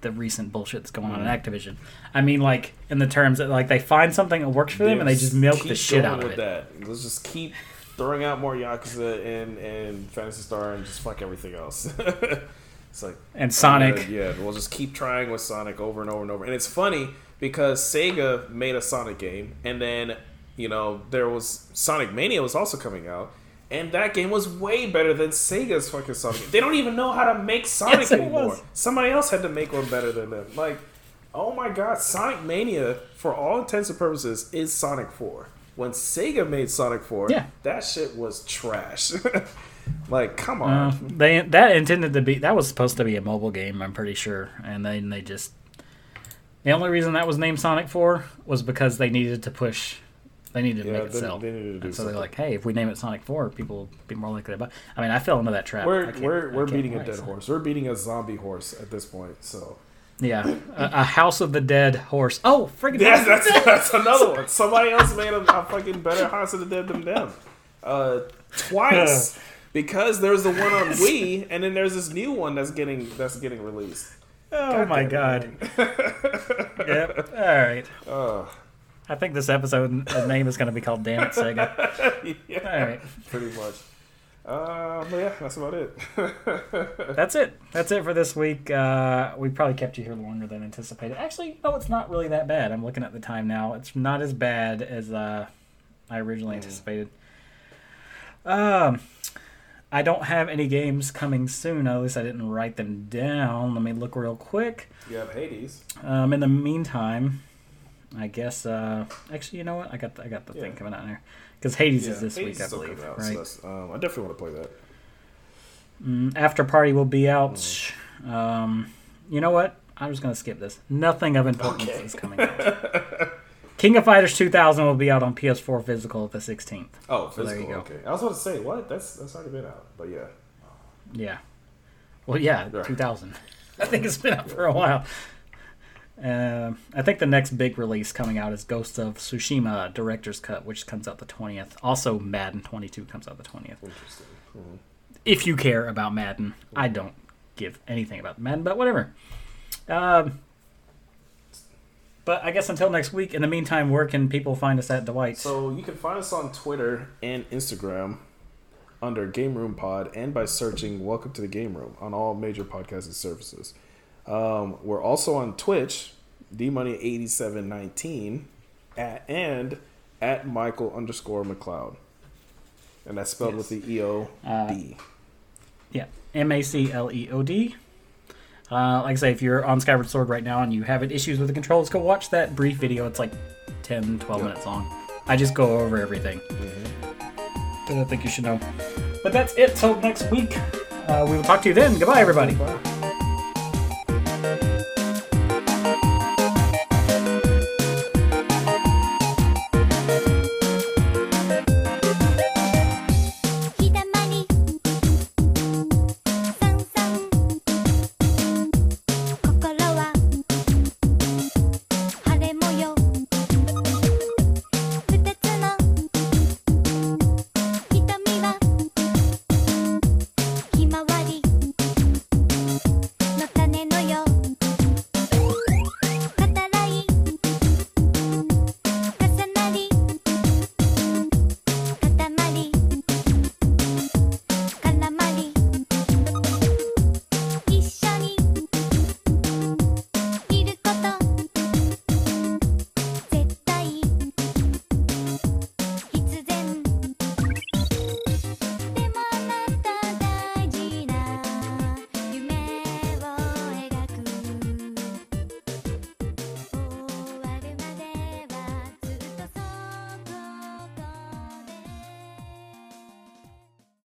the recent bullshit that's going on in Mm-hmm. Activision. I mean like in the terms that like they find something that works for them and they just milk the shit going out of with it. that. Let's just keep throwing out more Yakuza and and Phantasy Star and just fuck everything else. it's like And Sonic. yeah, we'll just keep trying with Sonic over and over and over. And it's funny because Sega made a Sonic game, and then you know there was Sonic Mania was also coming out, and that game was way better than Sega's fucking Sonic. They don't even know how to make Sonic Yes, anymore. Somebody else had to make one better than them. Like, oh my god, Sonic Mania, for all intents and purposes, is Sonic Four. When Sega made Sonic Four, Yeah. that shit was trash. like, come Uh, on. they that intended to be that was supposed to be a mobile game, I'm pretty sure, and then they just the only reason that was named Sonic Four was because they needed to push, they needed to Yeah, make it they- sell, they needed to do and so they're like, hey, if we name it Sonic Four, people will be more likely to buy. I mean, I fell into that trap. We're we're we're beating a dead horse. We're beating a zombie horse at this point. So Yeah, a, a House of the Dead horse. Oh, freaking yeah, House of the that's that's another one. Somebody else made a, a fucking better House of the Dead than them. Uh, twice because there's the one on Wii, and then there's this new one that's getting that's getting released. Oh my god. yep. All right. Uh, I think this episode name is going to be called "Damn It Sega." yeah, All right. pretty much. Uh, but yeah, that's about it. That's it. That's it for this week. Uh, we probably kept you here longer than anticipated. Actually, no, it's not really that bad. I'm looking at the time now. It's not as bad as uh, I originally anticipated. Um, I don't have any games coming soon. At least I didn't write them down. Let me look real quick. you have Hades. Um, in the meantime, I guess. Uh, actually, you know what? I got the, I got the Yeah. thing coming out here because Hades Yeah, is this Hades week, I is still believe. out, right? so um, I definitely want to play that. Mm, After Party will be out. Um, you know what? I'm just gonna skip this. Nothing of importance Okay. is coming out. King of Fighters 2000 will be out on PS4 physical the 16th. Oh, So there you go. Okay, I was about to say what? That's that's already been out, but yeah. Yeah. Well, yeah, Right. 2000. I think it's been out for a while. Um I think the next big release coming out is Ghost of Tsushima Director's Cut, which comes out the 20th. Also, Madden 22 comes out the 20th. Interesting. Mhm. if you care about Madden. I don't give anything about Madden, but whatever. Um, but I guess until next week. In the meantime, where can people find us at Dwight? So you can find us on Twitter and Instagram under Game Room Pod and by searching Welcome to the Game Room on all major podcasting services. Um, we're also on Twitch, dmoney8719, at, and at Michael underscore MacLeod. And that's spelled with the E O D. yeah, M A C L E O D. Uh, like I say, if you're on Skyward Sword right now and you have issues with the controls, go watch that brief video. It's like 10, 12 Yeah. minutes long. I just go over everything that I think you should know. But that's it till next week. Uh, we will talk to you then. Goodbye, everybody. Bye.